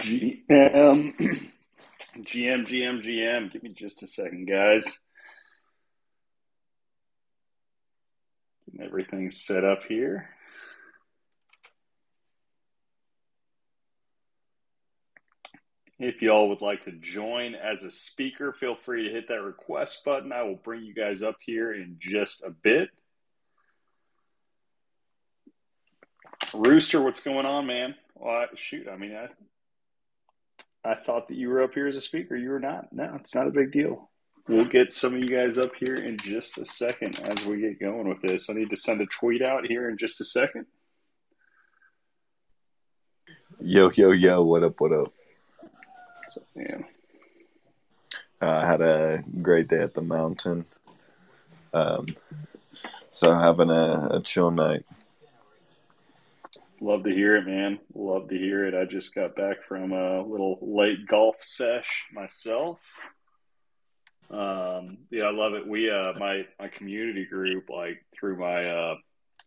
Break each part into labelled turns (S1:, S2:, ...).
S1: GM, GM, GM, GM. Give me just a second, guys. Getting everything set up here. If y'all would like to join as a speaker, feel free to hit that request button. I will bring you guys up here in just a bit. Rooster, what's going on, man? Well, I, shoot, I mean, I I thought that you were up here as a speaker. You were not. No, it's not a big deal. We'll get some of you guys up here in just a second as we get going with this. I need to send a tweet out here in just a second.
S2: Yo, yo, yo, what up, what up?
S1: So, yeah.
S2: Uh, I had a great day at the mountain. Um, so having a, a chill night.
S1: Love to hear it, man. Love to hear it. I just got back from a little late golf sesh myself. Um, yeah, I love it. We uh, my my community group, like through my uh,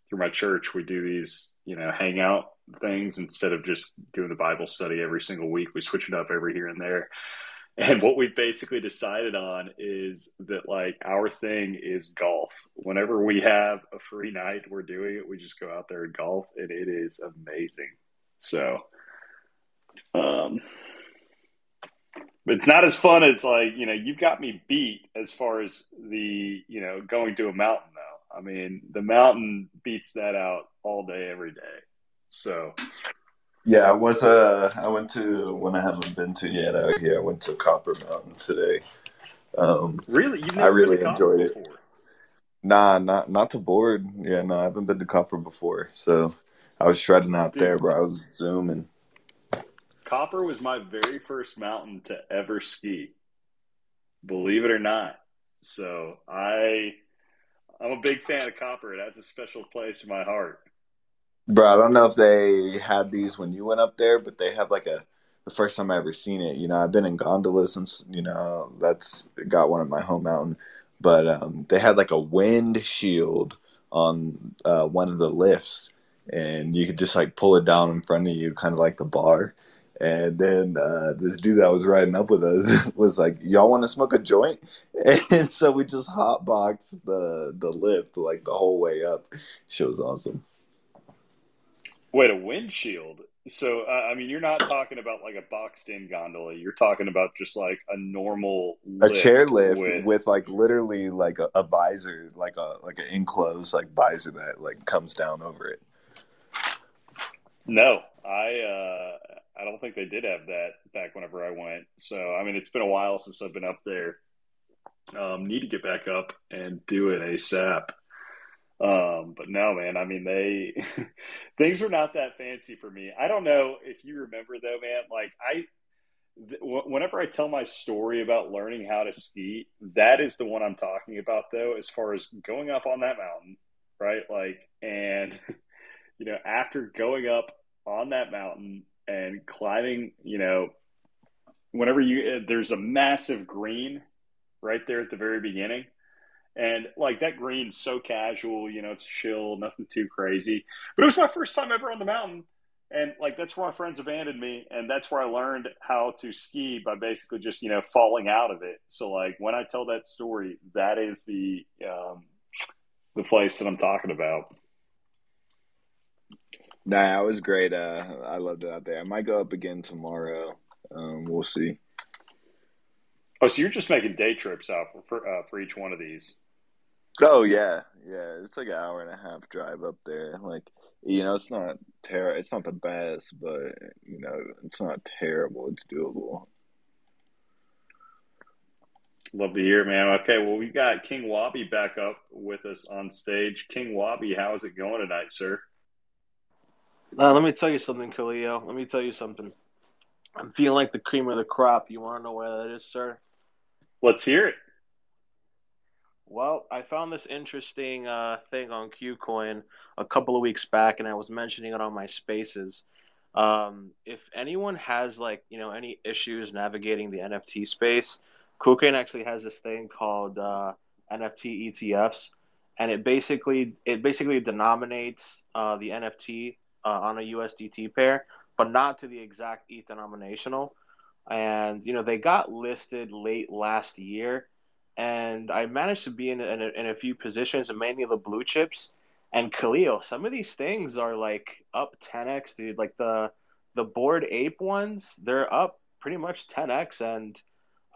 S1: through my church, we do these you know hangout things instead of just doing the Bible study every single week. We switch it up every here and there. And what we've basically decided on is that like our thing is golf. Whenever we have a free night, we're doing it. We just go out there and golf, and it is amazing. So, um, it's not as fun as like you know you've got me beat as far as the you know going to a mountain though. I mean the mountain beats that out all day every day. So
S2: yeah, I was. Uh, I went to one I haven't been to yet out here. I went to Copper Mountain today. Um,
S1: really,
S2: I really enjoyed it. Before? Nah, not not to board. Yeah, no, I haven't been to Copper before. So I was shredding out Dude, there, bro. I was zooming.
S1: Copper was my very first mountain to ever ski. Believe it or not. So I, I'm a big fan of Copper. It has a special place in my heart.
S2: Bro, I don't know if they had these when you went up there, but they have like a the first time I ever seen it. You know, I've been in gondolas since you know that's got one at my home mountain, but um, they had like a wind shield on uh, one of the lifts, and you could just like pull it down in front of you, kind of like the bar. And then uh, this dude that was riding up with us was like, "Y'all want to smoke a joint?" And so we just hotboxed the the lift like the whole way up. Shit was awesome.
S1: Wait, a windshield? So, uh, I mean, you're not talking about like a boxed in gondola. You're talking about just like a normal
S2: a chair lift with... with, like literally like a, a, visor, like a like an enclosed like visor that like comes down over it.
S1: No, I uh, I don't think they did have that back whenever I went. So, I mean, it's been a while since I've been up there. Um, need to get back up and do it ASAP. Um, but no, man, I mean, they things were not that fancy for me. I don't know if you remember though, man. Like I, th- whenever I tell my story about learning how to ski, that is the one I'm talking about though, as far as going up on that mountain, right? Like, and you know, after going up on that mountain and climbing, you know, whenever you there's a massive green right there at the very beginning and like that green's so casual, you know, it's chill, nothing too crazy. But it was my first time ever on the mountain. And like that's where my friends abandoned me, and that's where I learned how to ski by basically just you know falling out of it. So like when I tell that story, that is the um, the place that I'm talking about.
S2: Nah, it was great. Uh, I loved it out there. I might go up again tomorrow. Um, we'll see.
S1: Oh, so you're just making day trips out for for, uh, for each one of these?
S2: Oh yeah, yeah. It's like an hour and a half drive up there. Like you know, it's not ter- It's not the best, but you know, it's not terrible. It's doable.
S1: Love to hear it, man. Okay, well, we got King Wabi back up with us on stage. King Wabi, how is it going tonight, sir?
S3: Uh, let me tell you something, Khalil. Let me tell you something. I'm feeling like the cream of the crop. You want to know where that is, sir?
S1: Let's hear it.
S3: Well, I found this interesting uh, thing on KuCoin a couple of weeks back, and I was mentioning it on my spaces. Um, if anyone has like you know any issues navigating the NFT space, KuCoin actually has this thing called uh, NFT ETFs, and it basically it basically denominates uh, the NFT uh, on a USDT pair. but not to the exact ETH denominational. And you know they got listed late last year, and I managed to be in in a, in a few positions, and mainly the blue chips. And Khalil, some of these things are like up 10x, dude. Like the the Bored Ape ones, they're up pretty much 10x, and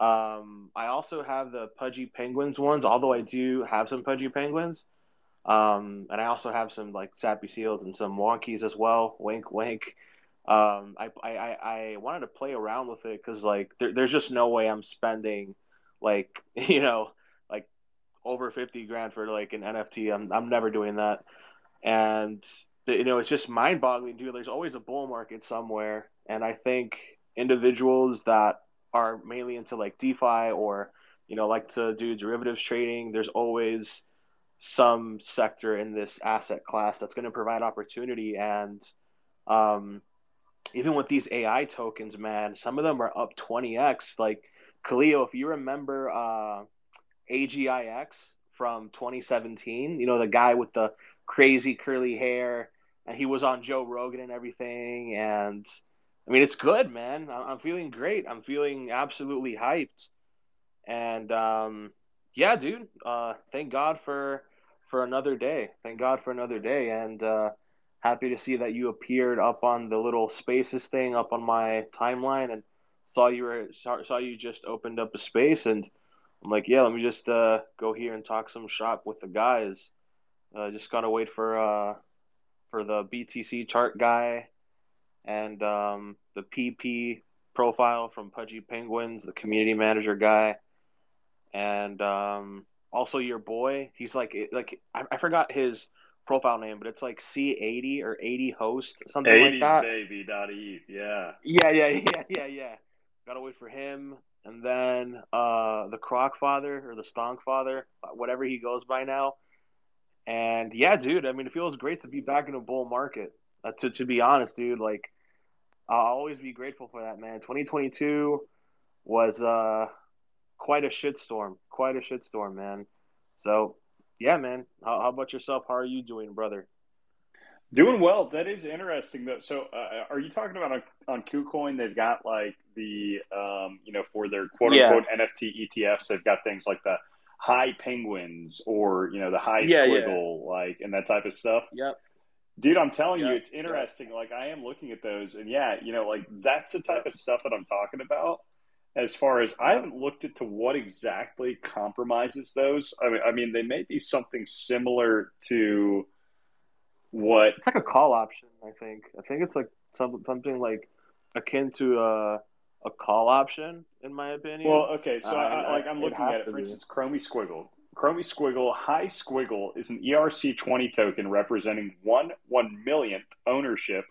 S3: um, I also have the Pudgy Penguins ones, although I do have some Pudgy Penguins. Um, and I also have some like Sappy Seals and some Wonkies as well. Wink, wink. Um, I, I, I wanted to play around with it because like there, there's just no way I'm spending like you know like over 50 grand for like an NFT. I'm I'm never doing that. And you know it's just mind boggling, dude. There's always a bull market somewhere, and I think individuals that are mainly into like DeFi or you know like to do derivatives trading, there's always some sector in this asset class that's going to provide opportunity and um, even with these AI tokens, man, some of them are up 20x. Like Khalil, if you remember uh, AGIX from 2017, you know, the guy with the crazy curly hair, and he was on Joe Rogan and everything. And I mean, it's good, man. I'm feeling great. I'm feeling absolutely hyped. And um, yeah, dude, uh, thank God for for another day. Thank God for another day. And uh, happy to see that you appeared up on the little spaces thing up on my timeline and saw you were saw, you just opened up a space and I'm like, yeah, let me just uh, go here and talk some shop with the guys. Uh, just gotta wait for uh, for the BTC chart guy and um, the PP profile from Pudgy Penguins, the community manager guy, and um, also your boy. He's like like I, I forgot his profile name, but it's like C80 or 80 host, something 80s like that.
S1: baby dot eve, yeah.
S3: Yeah, yeah, yeah, yeah, yeah. Gotta wait for him, and then uh, the Croc Father or the Stonk Father, uh, whatever he goes by now. And yeah, dude, I mean, it feels great to be back in a bull market. Uh, to to be honest, dude, like I'll always be grateful for that, man. 2022 was uh quite a shitstorm, quite a shitstorm, man. So yeah, man. How, how, about yourself? How are you doing, brother?
S1: Doing well. That is interesting, though. So, uh, are you talking about on, on KuCoin? They've got like the, um, you know, for their quote unquote yeah. NFT ETFs, they've got things like the high penguins or you know the high yeah, squiggle, yeah. like and that type of stuff.
S3: Yep.
S1: Dude, I'm telling yep. you, it's interesting. Yep. Like I am looking at those, and yeah, you know, like that's the type of stuff that I'm talking about as far as I haven't looked into what exactly compromises those. I mean, I mean, they may be something similar to what
S3: it's like a call option. I think. I think it's like some, something like akin to a a call option, in my opinion.
S1: Well, okay, so uh, I, like I'm looking at it. For be. instance, Chromie Squiggle. Chromie Squiggle High Squiggle is an ERC20 token representing one one millionth ownership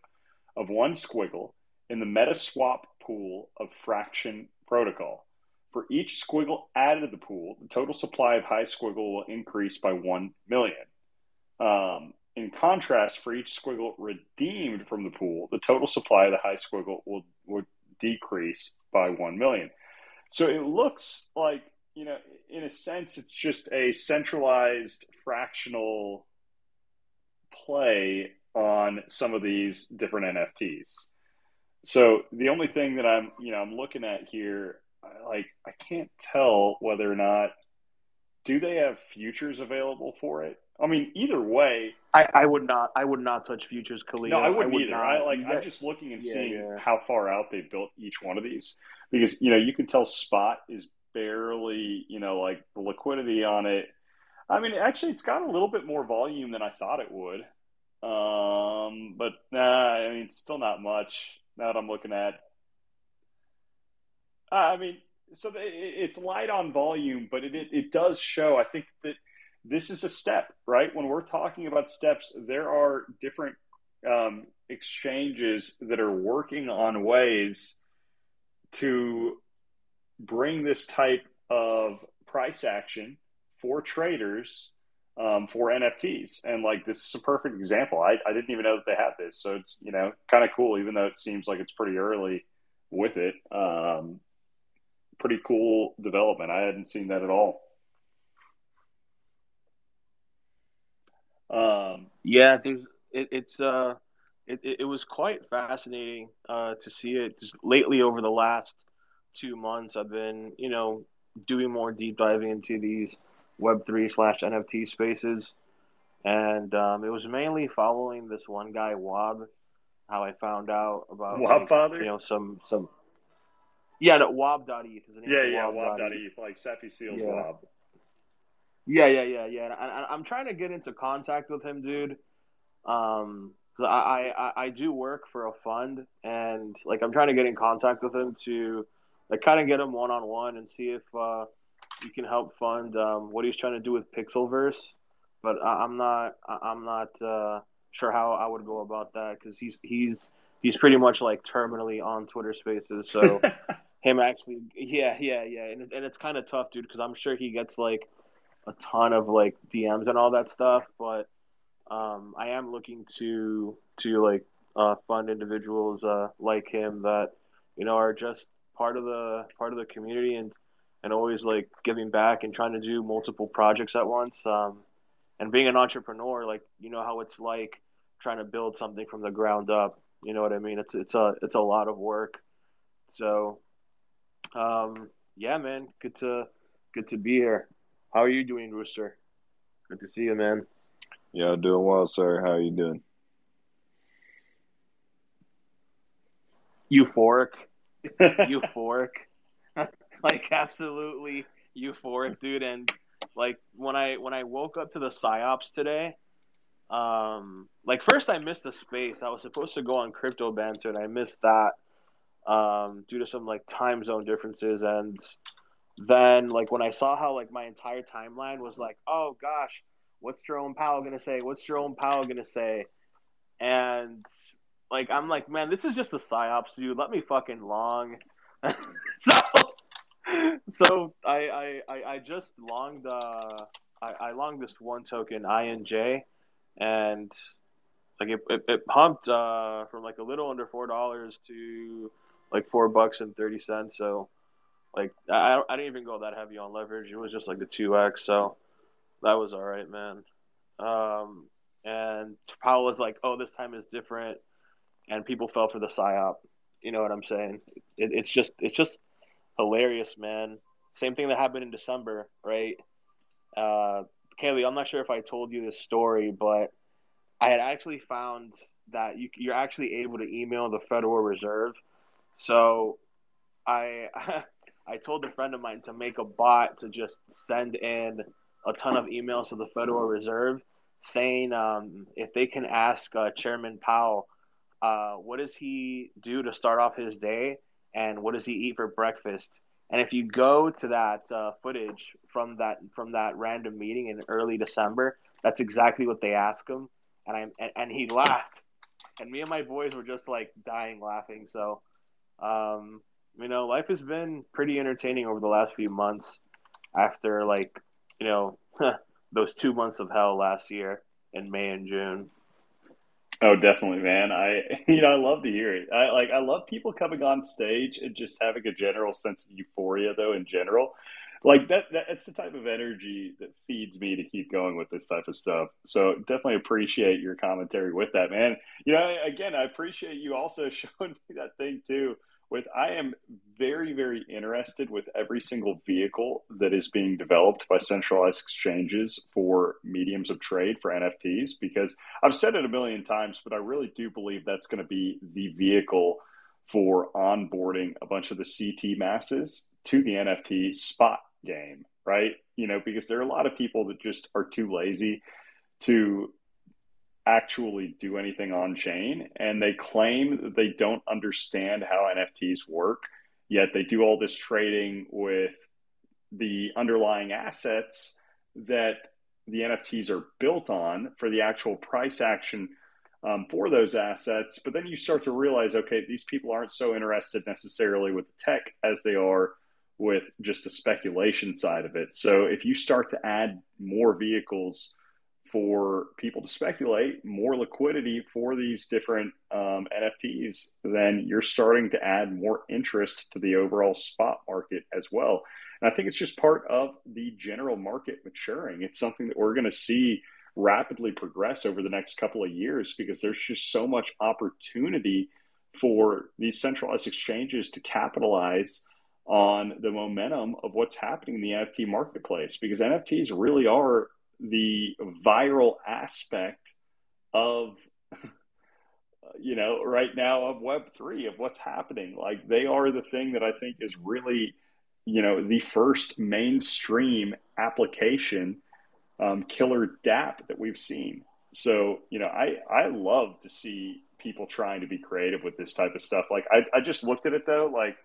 S1: of one squiggle in the MetaSwap pool of fraction protocol. For each squiggle added to the pool, the total supply of high squiggle will increase by 1 million. Um, in contrast, for each squiggle redeemed from the pool, the total supply of the high squiggle will, will decrease by 1 million. So it looks like, you know, in a sense, it's just a centralized fractional play on some of these different NFTs. So the only thing that I'm, you know, I'm looking at here, like I can't tell whether or not do they have futures available for it. I mean, either way,
S3: I, I would not. I would not touch futures, Khalil.
S1: No, I wouldn't I would either. Not. I like. I'm just looking and yeah, seeing yeah. how far out they built each one of these because you know you can tell spot is barely you know like the liquidity on it. I mean, actually, it's got a little bit more volume than I thought it would. Um, but nah, I mean, it's still not much now that I'm looking at. Uh, I mean, so it's light on volume, but it, it, it does show. I think that this is a step, right? When we're talking about steps, there are different um, exchanges that are working on ways to bring this type of price action for traders um, for NFTs. And like this is a perfect example. I, I didn't even know that they had this. So it's, you know, kind of cool, even though it seems like it's pretty early with it. Um, pretty cool development. I hadn't seen that at all.
S3: Um, yeah, there's it, it's uh it, it, was quite fascinating uh, to see it. Just lately, over the last two months, I've been, you know, doing more deep diving into these Web three slash NFT spaces, and um, it was mainly following this one guy Wob. How I found out about
S1: Wob
S3: like, you know, some some. Yeah, no, Wob.eth is the name.
S1: yeah, yeah,
S3: Wob.eth.
S1: Like Sappy Seals
S3: Yeah.
S1: Wob.
S3: Yeah, yeah, yeah, yeah. And I, I'm trying to get into contact with him, dude. Um, I, I, I do work for a fund, and like I'm trying to get in contact with him to, like, kind of get him one on one and see if uh, you can help fund um, what he's trying to do with Pixelverse. But I, I'm not, I'm not uh, sure how I would go about that because he's he's he's pretty much like terminally on Twitter Spaces, so. him actually yeah yeah yeah and, and it's kind of tough dude because i'm sure he gets like a ton of like dms and all that stuff but um i am looking to to like uh fund individuals uh like him that you know are just part of the part of the community and and always like giving back and trying to do multiple projects at once. Um and being an entrepreneur like you know how it's like trying to build something from the ground up. You know what i mean? It's it's a it's a lot of work. So um, yeah, man, good to good to be here. How are you doing, Rooster? Good to see you, man.
S2: Yeah, doing well, sir. How are you doing?
S3: Euphoric, euphoric, like absolutely euphoric, dude. And like when I when I woke up to the psyops today, um, like first I missed a space. I was supposed to go on Crypto Banter, and I missed that um, due to some like time zone differences. And then like when I saw how like my entire timeline was like, oh gosh, what's Jerome Powell gonna say? What's Jerome Powell gonna say? And like I'm like, man, this is just a psyops, dude. Let me fucking long. so so I, I I just longed uh I, I longed this one token INJ and like it, it, it pumped uh from like a little under four dollars to like four bucks and thirty cents. So like I I didn't even go that heavy on leverage. It was just like the two X. So that was all right, man. Um, and Powell was like, "Oh, this time is different," and people fell for the psyop. You know what I'm saying? It, it's just it's just hilarious, man. Same thing that happened in December, right? Uh, Kaylee, I'm not sure if I told you this story, but I had actually found that you, you're actually able to email the Federal Reserve. So I I told a friend of mine to make a bot to just send in a ton of emails to the Federal Reserve saying um, if they can ask uh, Chairman Powell, uh, what does he do to start off his day and what does he eat for breakfast? And if you go to that uh, footage from that from that random meeting in early December, that's exactly what they ask him, and I and, and he laughed, and me and my boys were just like dying laughing. So, um, you know, life has been pretty entertaining over the last few months, after like you know those two months of hell last year in May and June.
S1: Oh, definitely, man. I you know I love to hear it. I like I love people coming on stage and just having a general sense of euphoria, though. In general, like that, that that's the type of energy that feeds me to keep going with this type of stuff. So definitely appreciate your commentary with that, man. You know, again, I appreciate you also showing me that thing too. With I am very very interested with every single vehicle that is being developed by centralized exchanges for mediums of trade for NFTs because I've said it a million times, but I really do believe that's going to be the vehicle for onboarding a bunch of the CT masses to the NFT spot game, right? You know, because there are a lot of people that just are too lazy to actually do anything on chain and they claim that they don't understand how NFTs work, yet they do all this trading with the underlying assets that the NFTs are built on for the actual price action um, for those assets. But then you start to realize, okay, these people aren't so interested necessarily with the tech as they are with just the speculation side of it. So if you start to add more vehicles for people to speculate, more liquidity for these different um, NFTs, then you're starting to add more interest to the overall spot market as well. And I think it's just part of the general market maturing. It's something that we're going to see rapidly progress over the next couple of years because there's just so much opportunity for these centralized exchanges to capitalize on the momentum of what's happening in the NFT marketplace because NFTs really are the viral aspect of you know right now of web3 of what's happening. Like they are the thing that i think is really you know the first mainstream application um, killer dapp that we've seen. So you know i i love to see people trying to be creative with this type of stuff. Like i, I just looked at it though. Like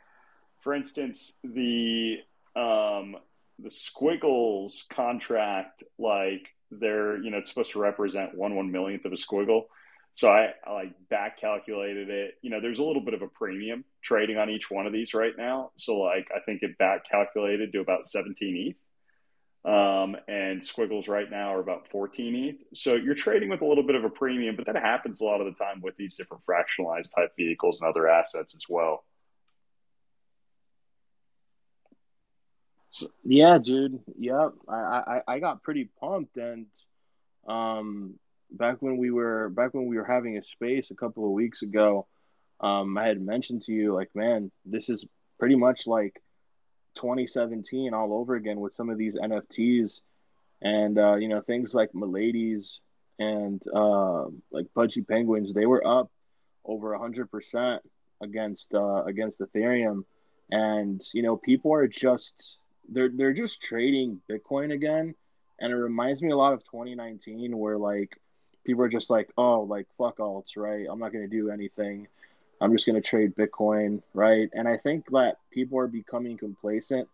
S1: for instance the um the squiggles contract like they're you know it's supposed to represent one one millionth of a squiggle so I, I, like back calculated it. You know, there's a little bit of a premium trading on each one of these right now. So like I think it back calculated to about 17 ETH. Um, and squiggles right now are about 14 ETH. So you're trading with a little bit of a premium, but that happens a lot of the time with these different fractionalized type vehicles and other assets as well.
S3: So, yeah, dude. Yep. I, I, I got pretty pumped and um back when we were back when we were having a space a couple of weeks ago, um, I had mentioned to you like, man, this is pretty much like 2017 all over again with some of these NFTs, and uh, you know things like Milady's and uh, like Pudgy Penguins, they were up over hundred percent against uh, against Ethereum, and you know people are just they're they're just trading Bitcoin again, and it reminds me a lot of 2019 where like people are just like, oh, like fuck alts, right? I'm not to do anything. I'm just to trade Bitcoin, right? And I think that people are becoming complacent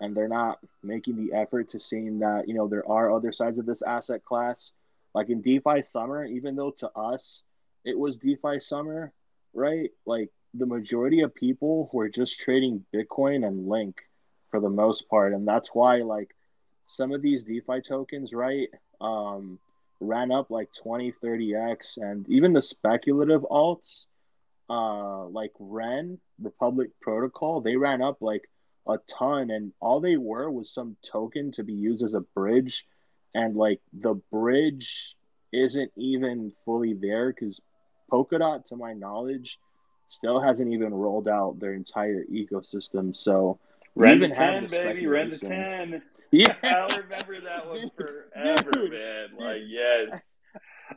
S3: and they're not making the effort to seeing that, you know, there are other sides of this asset class. Like in DeFi summer, even though to us it was DeFi summer, right? Like the majority of people were just trading Bitcoin and Link for the most part. And that's why, like, some of these DeFi tokens, right? Um, ran up like 20, 30x. And even the speculative alts, uh, like Ren, Republic Protocol, they ran up like a ton. And all they were was some token to be used as a bridge. And like the bridge isn't even fully there because Polkadot, to my knowledge, still hasn't even rolled out their entire ecosystem. So,
S1: Ren to 10, baby, Ren to 10. Yeah, I'll remember that one forever, Dude. man. Like, yes.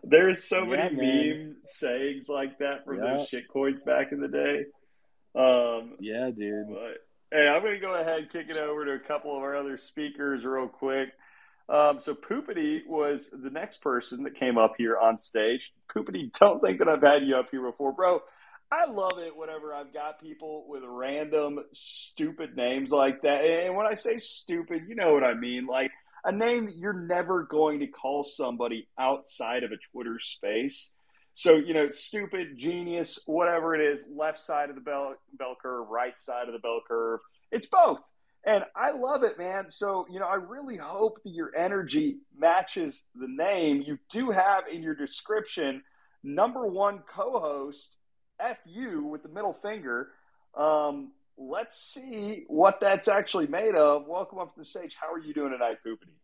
S1: There's so yeah, many man. meme sayings like that from those shit coins back in the day. Um,
S3: yeah, dude.
S1: But, hey, I'm going to go ahead and kick it over to a couple of our other speakers real quick. Um, so Poopity was the next person that came up here on stage. Poopity, don't think that I've had you up here before, bro. I love it whenever I've got people with random stupid names like that. And when I say stupid, you know what I mean. Like a name you're never going to call somebody outside of a Twitter space. So, you know, stupid, genius, whatever it is, left side of the bell, bell curve, right side of the bell curve. It's both. And I love it, man. So, you know, I really hope that your energy matches the name. You do have in your description number one co host F you with the middle finger. Um, let's see what that's actually made of. Welcome up to the stage. How are you doing tonight, Poopity?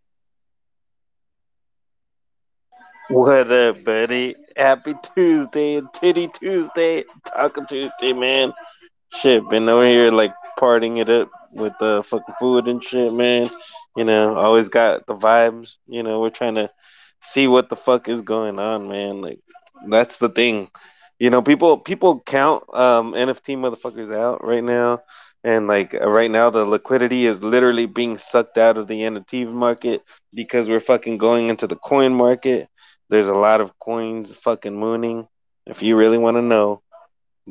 S4: What up, buddy? Happy Tuesday, and Titty Tuesday, Taco Tuesday, man. Shit, been over here like partying it up with the fucking food and shit, man. You know, always got the vibes. You know, we're trying to see what the fuck is going on, man. Like, that's the thing. You know, people people count um, NFT motherfuckers out right now, and like right now, the liquidity is literally being sucked out of the NFT market because we're fucking going into the coin market. There's a lot of coins fucking mooning. If you really want to know,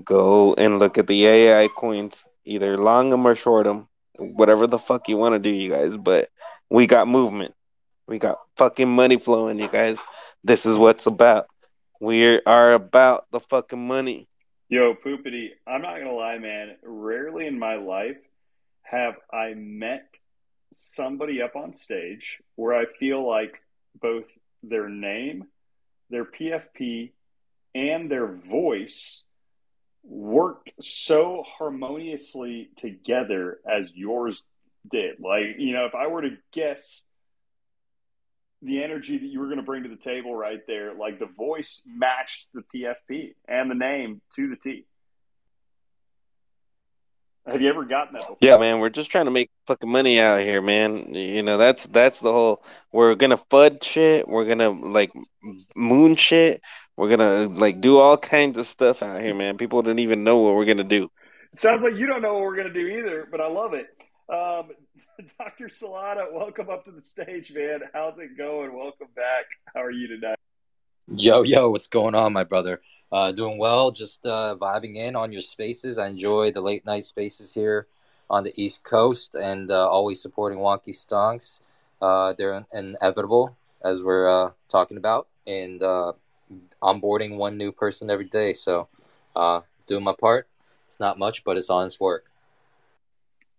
S4: go and look at the AI coins, either long them or short them, whatever the fuck you want to do, you guys. But we got movement. We got fucking money flowing, you guys. This is what's about. We are about the fucking money.
S1: Yo, Poopity, I'm not gonna lie, man. Rarely in my life have I met somebody up on stage where I feel like both their name, their PFP, and their voice worked so harmoniously together as yours did. Like, you know, if I were to guess the energy that you were going to bring to the table right there. Like the voice matched the PFP and the name to the T. Have you ever gotten that before?
S4: Yeah, man, we're just trying to make fucking money out here, man. You know, that's that's the whole. We're gonna fud shit. We're gonna like moon shit. We're gonna like do all kinds of stuff out here, man. People don't even know what we're gonna do.
S1: It sounds like you don't know what we're gonna do either, but I love it. Um, Dr. Salata, welcome up to the stage, man. How's it going? Welcome back. How are you tonight?
S5: Yo, yo, what's going on, my brother? Uh, doing well, just uh, vibing in on your spaces. I enjoy the late night spaces here on the East Coast and uh, always supporting Wonky Stonks. Uh, they're inevitable, as we're uh, talking about, and uh, onboarding one new person every day. So, uh, doing my part. It's not much, but it's honest work.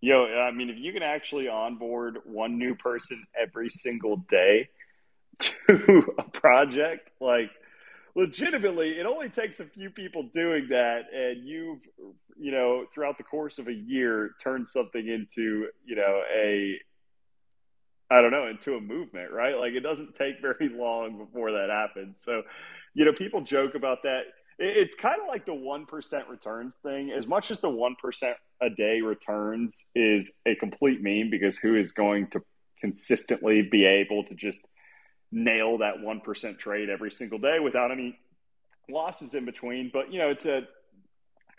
S1: Yo, I mean, if you can actually onboard one new person every single day to a project, like legitimately, it only takes a few people doing that, and you've, you know, throughout the course of a year, turned something into, you know, a, I don't know, into a movement, right? Like it doesn't take very long before that happens. So, you know, people joke about that. It's kind of like the 1% returns thing. As much as the 1% a day returns is a complete meme because who is going to consistently be able to just nail that 1% trade every single day without any losses in between? But, you know, it's a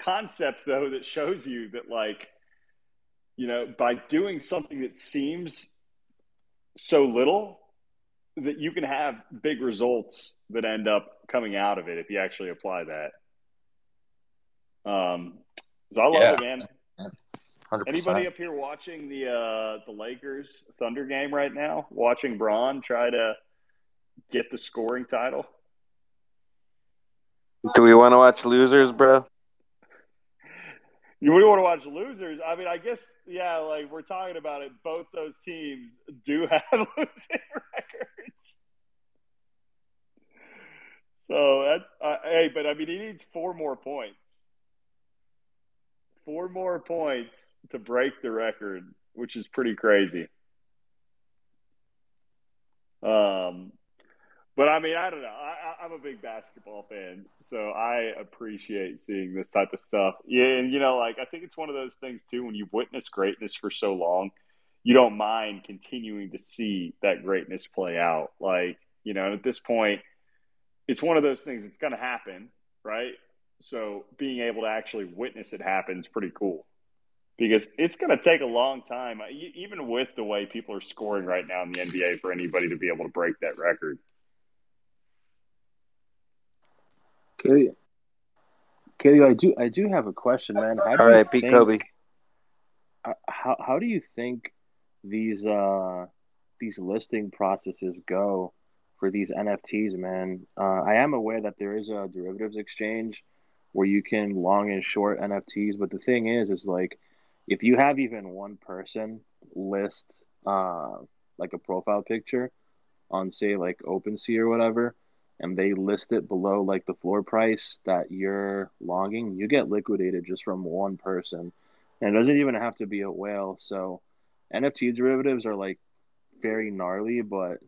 S1: concept, though, that shows you that, like, you know, by doing something that seems so little, that you can have big results that end up coming out of it if you actually apply that. Um, so I love
S5: Yeah.
S1: it, man.
S5: 100%.
S1: Anybody up here watching the uh, the Lakers Thunder game right now? Watching Bron try to get the scoring title?
S4: Do we want to watch losers, bro?
S1: You wouldn't want to watch losers. I mean, I guess yeah. Like we're talking about it, both those teams do have losing records. So that uh, hey, but I mean, he needs four more points. Four more points to break the record, which is pretty crazy. Um, but I mean, I don't know. I, I'm a big basketball fan, so I appreciate seeing this type of stuff. Yeah, and you know, like I think it's one of those things too. When you've witnessed greatness for so long, you don't mind continuing to see that greatness play out. Like you know, at this point, it's one of those things. It's going to happen, right? So being able to actually witness it happen is pretty cool because it's going to take a long time, even with the way people are scoring right now in the NBA, for anybody to be able to break that record.
S3: Kelly, Kelly, I do, I do have a question, man. How do
S4: All
S3: you
S4: Pete
S3: think-
S4: Kobe.
S3: uh, How how do you think these uh these listing processes go for these NFTs, man? Uh, I am aware that there is a derivatives exchange where you can long and short NFTs, but the thing is, is like if you have even one person list uh like a profile picture on say like OpenSea or whatever, and they list it below like the floor price that you're longing, you get liquidated just from one person. And it doesn't even have to be a whale. So NFT derivatives are like very gnarly, but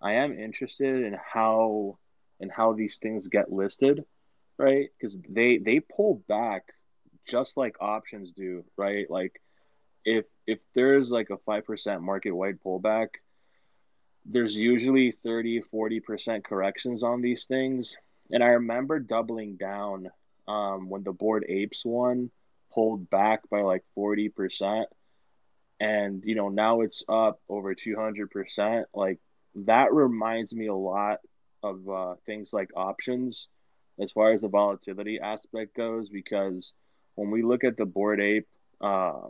S3: I am interested in how in how these things get listed, right? Because they they pull back just like options do, right? Like if if there's like a five percent market wide pullback, there's usually 30 40% corrections on these things and i remember doubling down um, when the Bored Apes one pulled back by like 40% and you know now it's up over 200% like that reminds me a lot of uh, things like options as far as the volatility aspect goes because when we look at the Bored Ape uh,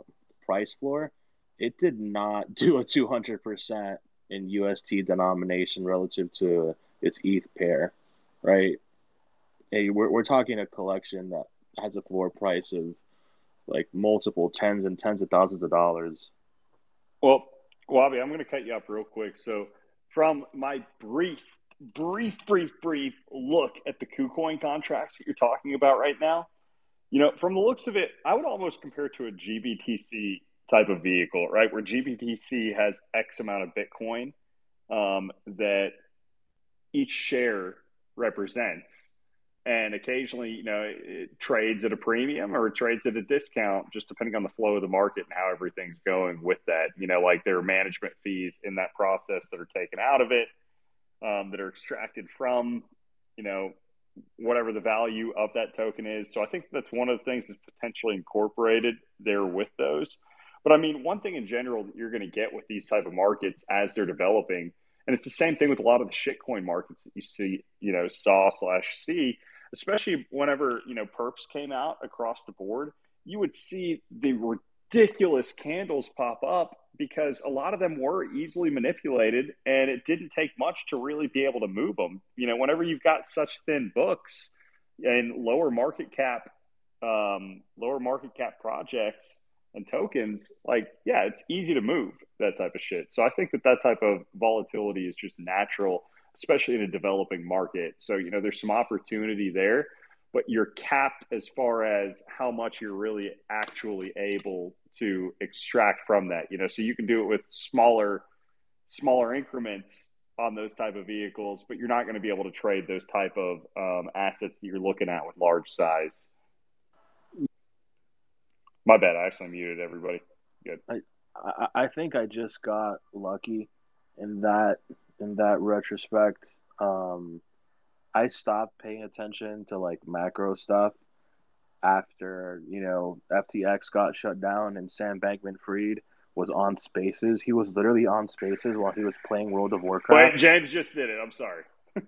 S3: price floor it did not do a 200% in UST denomination relative to its ETH pair, right? Hey, we're, we're talking a collection that has a floor price of like multiple tens and tens of thousands of dollars.
S1: Well, Wabi, I'm going to cut you up real quick. So, from my brief, brief, brief, brief look at the KuCoin contracts that you're talking about right now, you know, from the looks of it, I would almost compare it to a GBTC type of vehicle, right? Where GBTC has X amount of Bitcoin um, that each share represents. And occasionally, you know, it trades at a premium or it trades at a discount, just depending on the flow of the market and how everything's going with that. You know, like there are management fees in that process that are taken out of it, um, that are extracted from, you know, whatever the value of that token is. So I think that's one of the things that's potentially incorporated there with those. But I mean, one thing in general that you're going to get with these type of markets as they're developing, and it's the same thing with a lot of the shitcoin markets that you see, you know, saw slash see especially whenever you know perps came out across the board, you would see the ridiculous candles pop up because a lot of them were easily manipulated and it didn't take much to really be able to move them. You know, whenever you've got such thin books and lower market cap, um, lower market cap projects and tokens, like, yeah, it's easy to move that type of shit. So I think that that type of volatility is just natural especially in a developing market. So, you know, there's some opportunity there, but you're capped as far as how much you're really actually able to extract from that. You know, so you can do it with smaller, smaller increments on those type of vehicles, but you're not going to be able to trade those type of um, assets that you're looking at with large size. My bad. I actually muted everybody. Good.
S3: I, I, think I just got lucky in that in that retrospect. Um, I stopped paying attention to like macro stuff after you know FTX got shut down and Sam Bankman-Fried was on Spaces. He was literally on Spaces while he was playing World of Warcraft.
S1: Wait, James just did it. I'm sorry.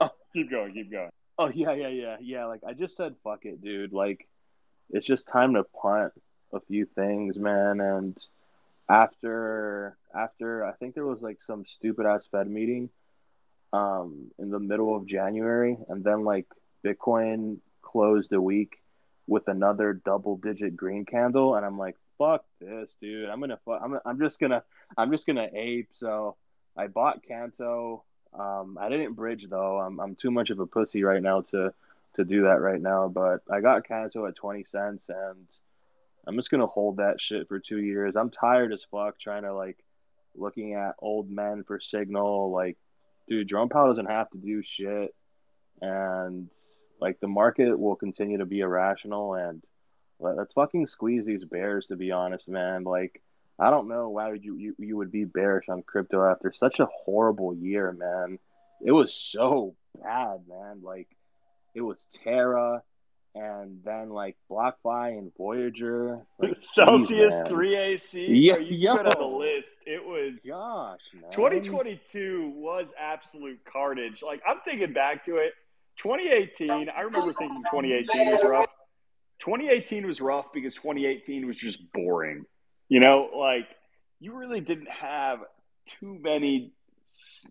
S1: oh. Keep going. Keep going.
S3: Oh yeah, yeah, yeah, yeah. Like I just said, fuck it, dude. Like it's just time to punt a few things, man, and after after I think there was like some stupid ass Fed meeting um in the middle of January and then like Bitcoin closed a week with another double digit green candle and I'm like fuck this dude I'm gonna I'm, I'm just gonna I'm just gonna ape so I bought Canto um I didn't bridge though I'm I'm too much of a pussy right now to to do that right now but I got Canto at 20 cents and I'm just gonna hold that shit for two years. I'm tired as fuck trying to like looking at old men for signal. Like, dude, Jerome Powell doesn't have to do shit, and like the market will continue to be irrational. And let's fucking squeeze these bears. To be honest, man, like I don't know why would you you, you would be bearish on crypto after such a horrible year, man. It was so bad, man. Like it was Terra and then like BlockFi and Voyager. Like,
S1: Celsius three AC.
S3: Yeah,
S1: you
S3: yo.
S1: put on the list. It was
S3: gosh, man.
S1: 2022 was absolute carnage. Like I'm thinking back to it. 2018, I remember thinking 2018 was rough. 2018 was rough because 2018 was just boring. You know, like you really didn't have too many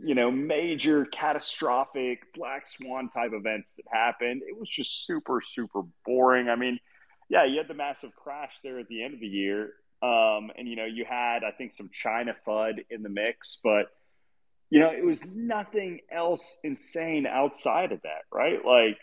S1: you know, major catastrophic black swan type events that happened. It was just super, super boring. I mean, yeah, you had the massive crash there at the end of the year. Um, and, you know, you had, I think, some China FUD in the mix, but, you know, it was nothing else insane outside of that, right? Like,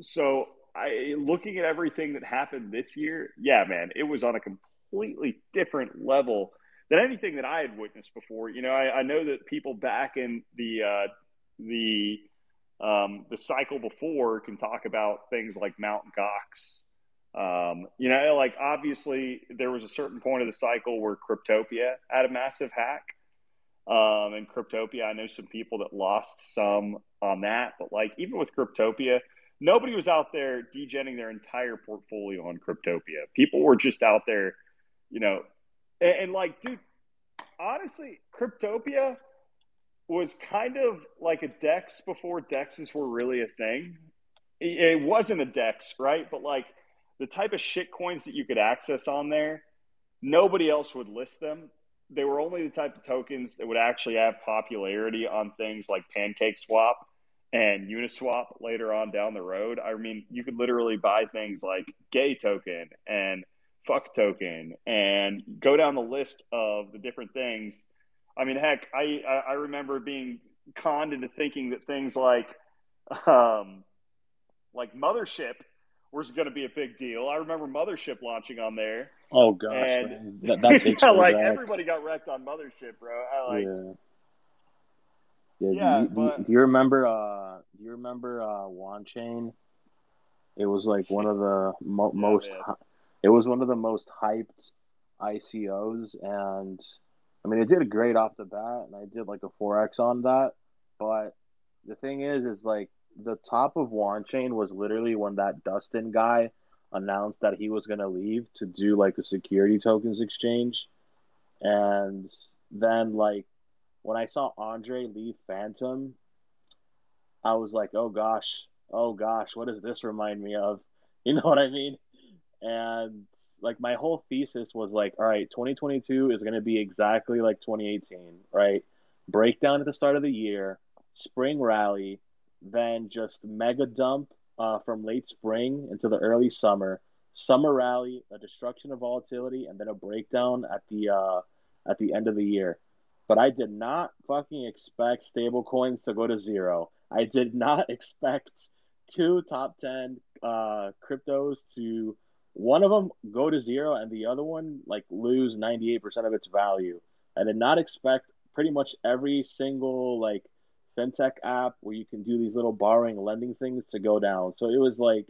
S1: so I, looking at everything that happened this year, yeah, man, it was on a completely different level than anything that I had witnessed before. You know, I, I know that people back in the uh, the um, the cycle before can talk about things like Mount Gox. Um, you know, like obviously there was a certain point of the cycle where Cryptopia had a massive hack. Um, and Cryptopia, I know some people that lost some on that, but like even with Cryptopia, nobody was out there degenning their entire portfolio on Cryptopia. People were just out there, you know, and, and like, dude, honestly, Cryptopia was kind of like a Dex before Dexes were really a thing. It, it wasn't a Dex, right? But like the type of shit coins that you could access on there, nobody else would list them. They were only the type of tokens that would actually have popularity on things like Pancake Swap and Uniswap later on down the road. I mean, you could literally buy things like Gay Token and fuck token and go down the list of the different things. I mean, heck, I I remember being conned into thinking that things like um, like Mothership was going to be a big deal. I remember Mothership launching on there.
S3: Oh gosh,
S1: and
S3: that, that
S1: yeah, like back. everybody got wrecked on Mothership, bro. I like. Yeah.
S3: Yeah,
S1: Yeah,
S3: do, you,
S1: but-
S3: do you remember? Uh, do you remember uh, Wanchain? It was like one of the mo-
S1: Yeah,
S3: most.
S1: man.
S3: It was one of the most hyped ICOs, and I mean, it did great off the bat, and I did like a four X on that. But the thing is, is like the top of Wanchain was literally when that Dustin guy announced that he was gonna leave to do like a security tokens exchange, and then like when I saw Andre leave Fantom, I was like, oh gosh, oh gosh, what does this remind me of? You know what I mean? And like my whole thesis was like, all right, 2022 is going to be exactly like 2018, right? Breakdown at the start of the year, spring rally, then just mega dump uh, from late spring into the early summer, summer rally, a destruction of volatility, and then a breakdown at the uh, at the end of the year. But I did not fucking expect stable coins to go to zero. I did not expect two top 10 uh, cryptos to one of them go to zero and the other one like lose 98% of its value. I did not expect pretty much every single like fintech app where you can do these little borrowing lending things to go down. So it was like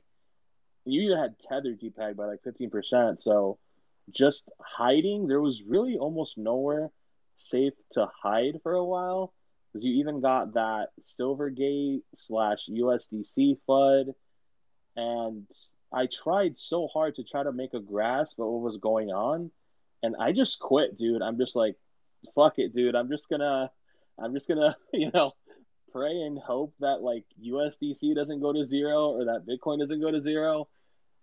S3: you even had tether depegged by like 15%. So just hiding, there was really almost nowhere safe to hide for a while because you even got that Silvergate slash USDC FUD. And I tried so hard to try to make a grasp of what was going on. And I just quit, dude. I'm just like, fuck it, dude. I'm just gonna, I'm just gonna, you know, pray and hope that like USDC doesn't go to zero or that Bitcoin doesn't go to zero.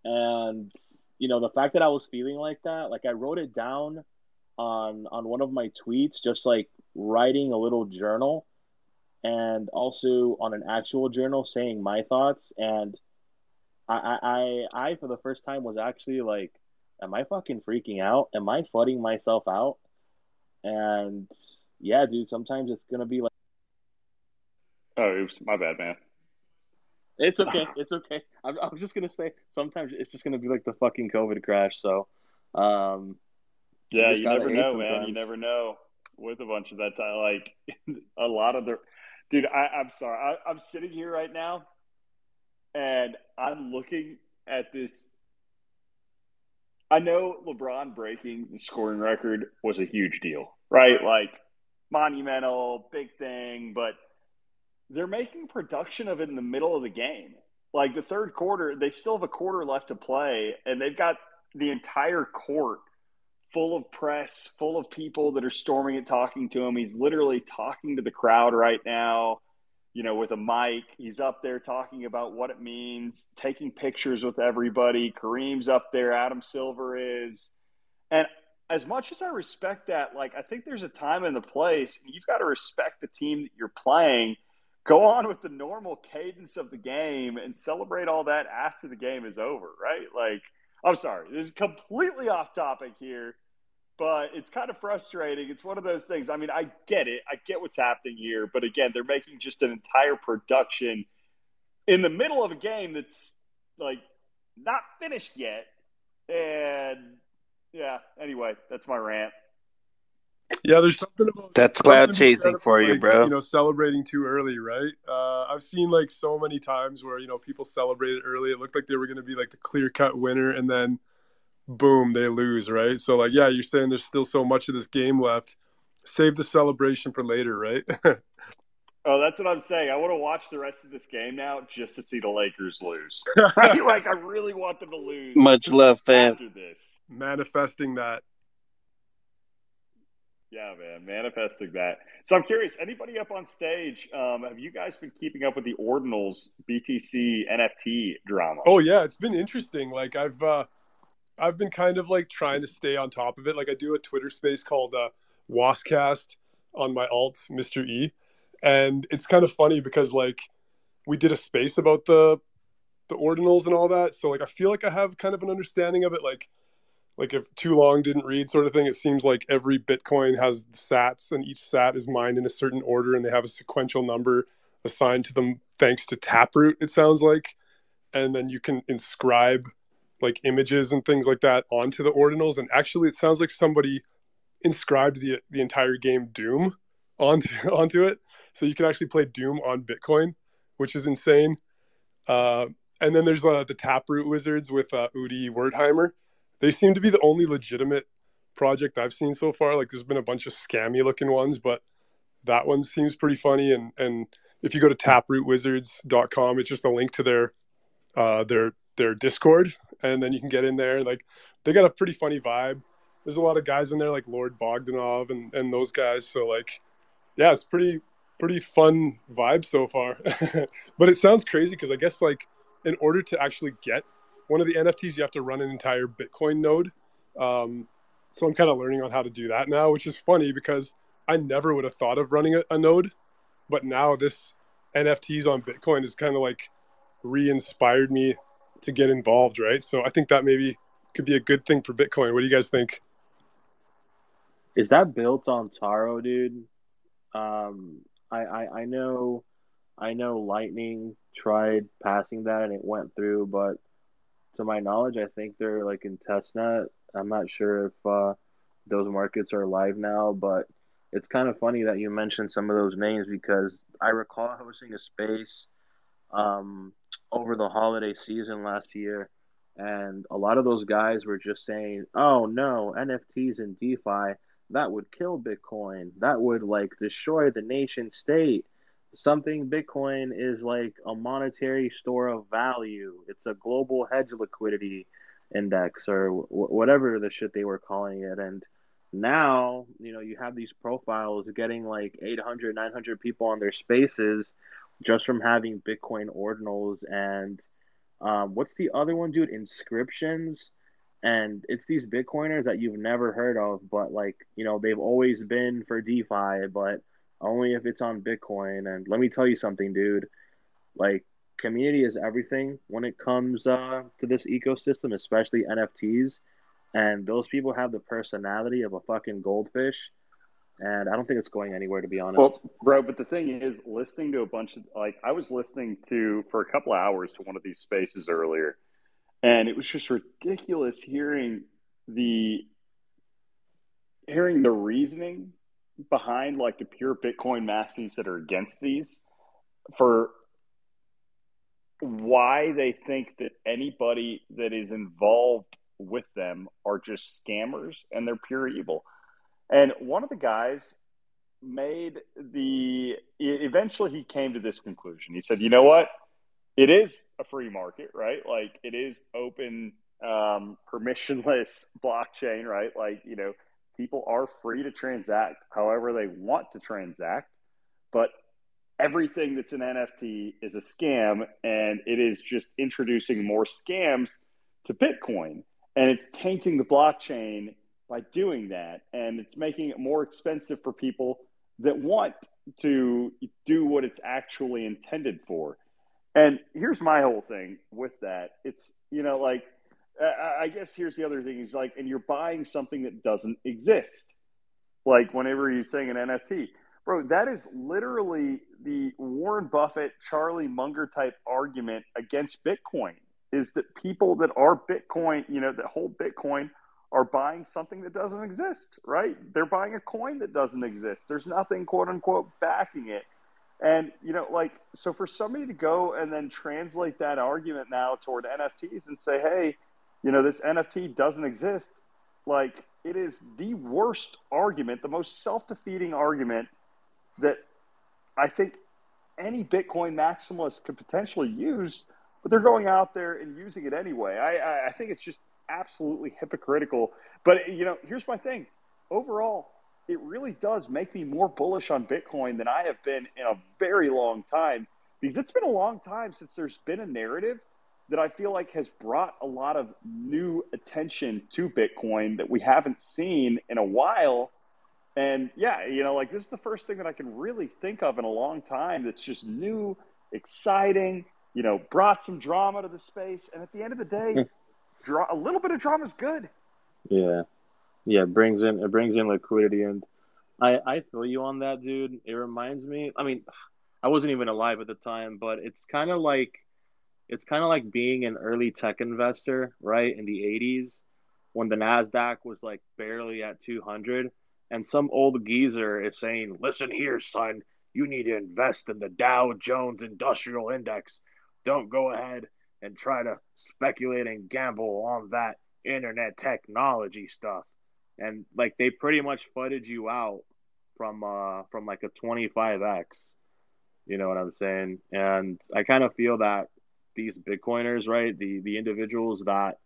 S3: And, you know, the fact that I was feeling like that, like I wrote it down on on one of my tweets, just like writing a little journal and also on an actual journal saying my thoughts and I, I I for the first time was actually like am I fucking freaking out am I flooding myself out and yeah dude sometimes it's gonna be like
S1: Oh, oops, my bad, man.
S3: it's okay it's okay I'm, I'm just gonna say sometimes it's just gonna be like the fucking COVID crash so um
S1: Yeah, you never know, man. You never know with a bunch of that time. Like a lot of the, dude. I, I'm sorry. I, I'm sitting here right now, and I'm looking at this. I know LeBron breaking the scoring record was a huge deal, right? Like monumental, big thing, but they're making production of it in the middle of the game. Like the third quarter, they still have a quarter left to play, and they've got the entire court full of press, full of people that are storming it, talking to him. He's literally talking to the crowd right now, you know, with a mic. He's up there talking about what it means, taking pictures with everybody. Kareem's up there, Adam Silver is. And as much as I respect that, like, I think there's a time and a place. And you've got to respect the team that you're playing. Go on with the normal cadence of the game and celebrate all that after the game is over, right? Like, I'm sorry, this is completely off topic here, but it's kind of frustrating. It's one of those things. I mean, I get it. I get what's happening here, but again, they're making just an entire production in the middle of a game that's like not finished yet. And yeah, anyway, that's my rant.
S6: Yeah, there's something about
S4: That's cloud
S6: to be said
S4: chasing
S6: about,
S4: for you, bro.
S6: You know, celebrating too early, right? Uh, I've seen like so many times where you know people celebrated early. It looked like they were going to be like the clear cut winner, and then boom, they lose, right? So like, yeah, you're saying there's still so much of this game left. Save the celebration for later, right?
S1: Oh, that's what I'm saying. I want to watch the rest of this game now just to see the Lakers lose. Right? like, I really want them to lose
S4: Much love, fam.
S1: after this.
S6: Manifesting that.
S1: Yeah, man, manifesting that. So I'm curious, anybody up on stage, um, have you guys been keeping up with the Ordinals BTC NFT drama?
S6: Oh yeah, it's been interesting. Like I've uh I've been kind of like trying to stay on top of it. Like I do a Twitter space called uh Wascast on my alt, Mr. E. And it's kind of funny because like we did a space about the the ordinals and all that. So like I feel like I have kind of an understanding of it. Like like if too long didn't read sort of thing, it seems like every Bitcoin has sats and each sat is mined in a certain order and they have a sequential number assigned to them thanks to Taproot, it sounds like. And then you can inscribe like images and things like that onto the ordinals. And actually it sounds like somebody inscribed the the entire game Doom onto onto it. so you can actually play Doom on Bitcoin, which is insane. Uh, and then there's uh, the Taproot Wizards with uh, Udi Wertheimer. They seem to be the only legitimate project I've seen so far. Like there's been a bunch of scammy looking ones, but that one seems pretty funny. And and if you go to taprootwizards.com, it's just a link to their uh, their their Discord, and then you can get in there. Like they got a pretty funny vibe. There's a lot of guys in there like Lord Bogdanov and and those guys. So like, yeah, it's pretty pretty fun vibe so far. but it sounds crazy because I guess like in order to actually get one of the NFTs, you have to run an entire Bitcoin node. Um, so I'm kind of learning on how to do that now, which is funny because I never would have thought of running a, a node, but now this NFTs on Bitcoin is kind of like re-inspired me to get involved, right? So I think that maybe could be a good thing for Bitcoin. What do you guys think?
S3: Is that built on Taro, dude? Um, I, I I know, I know Lightning tried passing that and it went through, but to my knowledge, I think they're like in testnet. I'm not sure if uh, those markets are live now, but it's kind of funny that you mentioned some of those names because I recall hosting a space um, over the holiday season last year, and a lot of those guys were just saying, "Oh no, NFTs and DeFi that would kill Bitcoin. That would like destroy the nation state." Something Bitcoin is like a monetary store of value. It's a global hedge liquidity index or w- whatever the shit they were calling it, and now you know you have these profiles getting like 800 900 people on their spaces just from having bitcoin ordinals and um, what's the other one dude? Inscriptions? And it's these bitcoiners that you've never heard of but like you know they've always been for defi but only if it's on bitcoin. And let me tell you something dude. Like community is everything when it comes uh, to this ecosystem especially nfts and those people have the personality of a fucking goldfish. And I don't think it's going anywhere, to be honest.
S1: Well, bro, but the thing is, listening to a bunch of like, I was listening to for a couple of hours to one of these spaces earlier, and it was just ridiculous hearing the hearing the reasoning behind like the pure Bitcoin maxis that are against these for why they think that anybody that is involved with them are just scammers and they're pure evil. And one of the guys made the eventually he came to this conclusion. He said, "You know what? It is a free market, right? Like it is open um, permissionless blockchain, right? Like, you know, people are free to transact however they want to transact, but everything that's an NFT is a scam and it is just introducing more scams to Bitcoin and it's tainting the blockchain by doing that and it's making it more expensive for people that want to do what it's actually intended for. And here's my whole thing with that. It's you know like i guess here's the other thing is like and you're buying something that doesn't exist. Like whenever you're saying an nft bro that is literally the warren buffett charlie munger type argument against bitcoin is that people that are Bitcoin, you know, that hold Bitcoin are buying something that doesn't exist, right? They're buying a coin that doesn't exist. There's nothing, quote unquote, backing it. And, you know, like, so for somebody to go and then translate that argument now toward NFTs and say, hey, you know, this NFT doesn't exist, like, it is the worst argument, the most self defeating argument that I think any Bitcoin maximalist could potentially use but they're going out there and using it anyway. I, I think it's just absolutely hypocritical. But you know, here's my thing. Overall, it really does make me more bullish on Bitcoin than I have been in a very long time because it's been a long time since there's been a narrative that I feel like has brought a lot of new attention to Bitcoin that we haven't seen in a while. And yeah, you know, like this is the first thing that I can really think of in a long time that's just new, exciting, you know, brought some drama to the space. And at the end of the day, hmm. A little bit of drama is good.
S3: Yeah, yeah, it brings in it brings in liquidity, and I I feel you on that, dude. It reminds me. I mean, I wasn't even alive at the time, but it's kind of like it's kind of like being an early tech investor, right? In the '80s, when the Nasdaq was like barely at 200, and some old geezer is saying, "Listen here, son." you need to invest in the Dow Jones Industrial Index. Don't go ahead and try to speculate and gamble on that internet technology stuff. And like they pretty much flooded you out from uh from like a 25x. You know what I'm saying? And I kind of feel that these bitcoiners, right? The the individuals that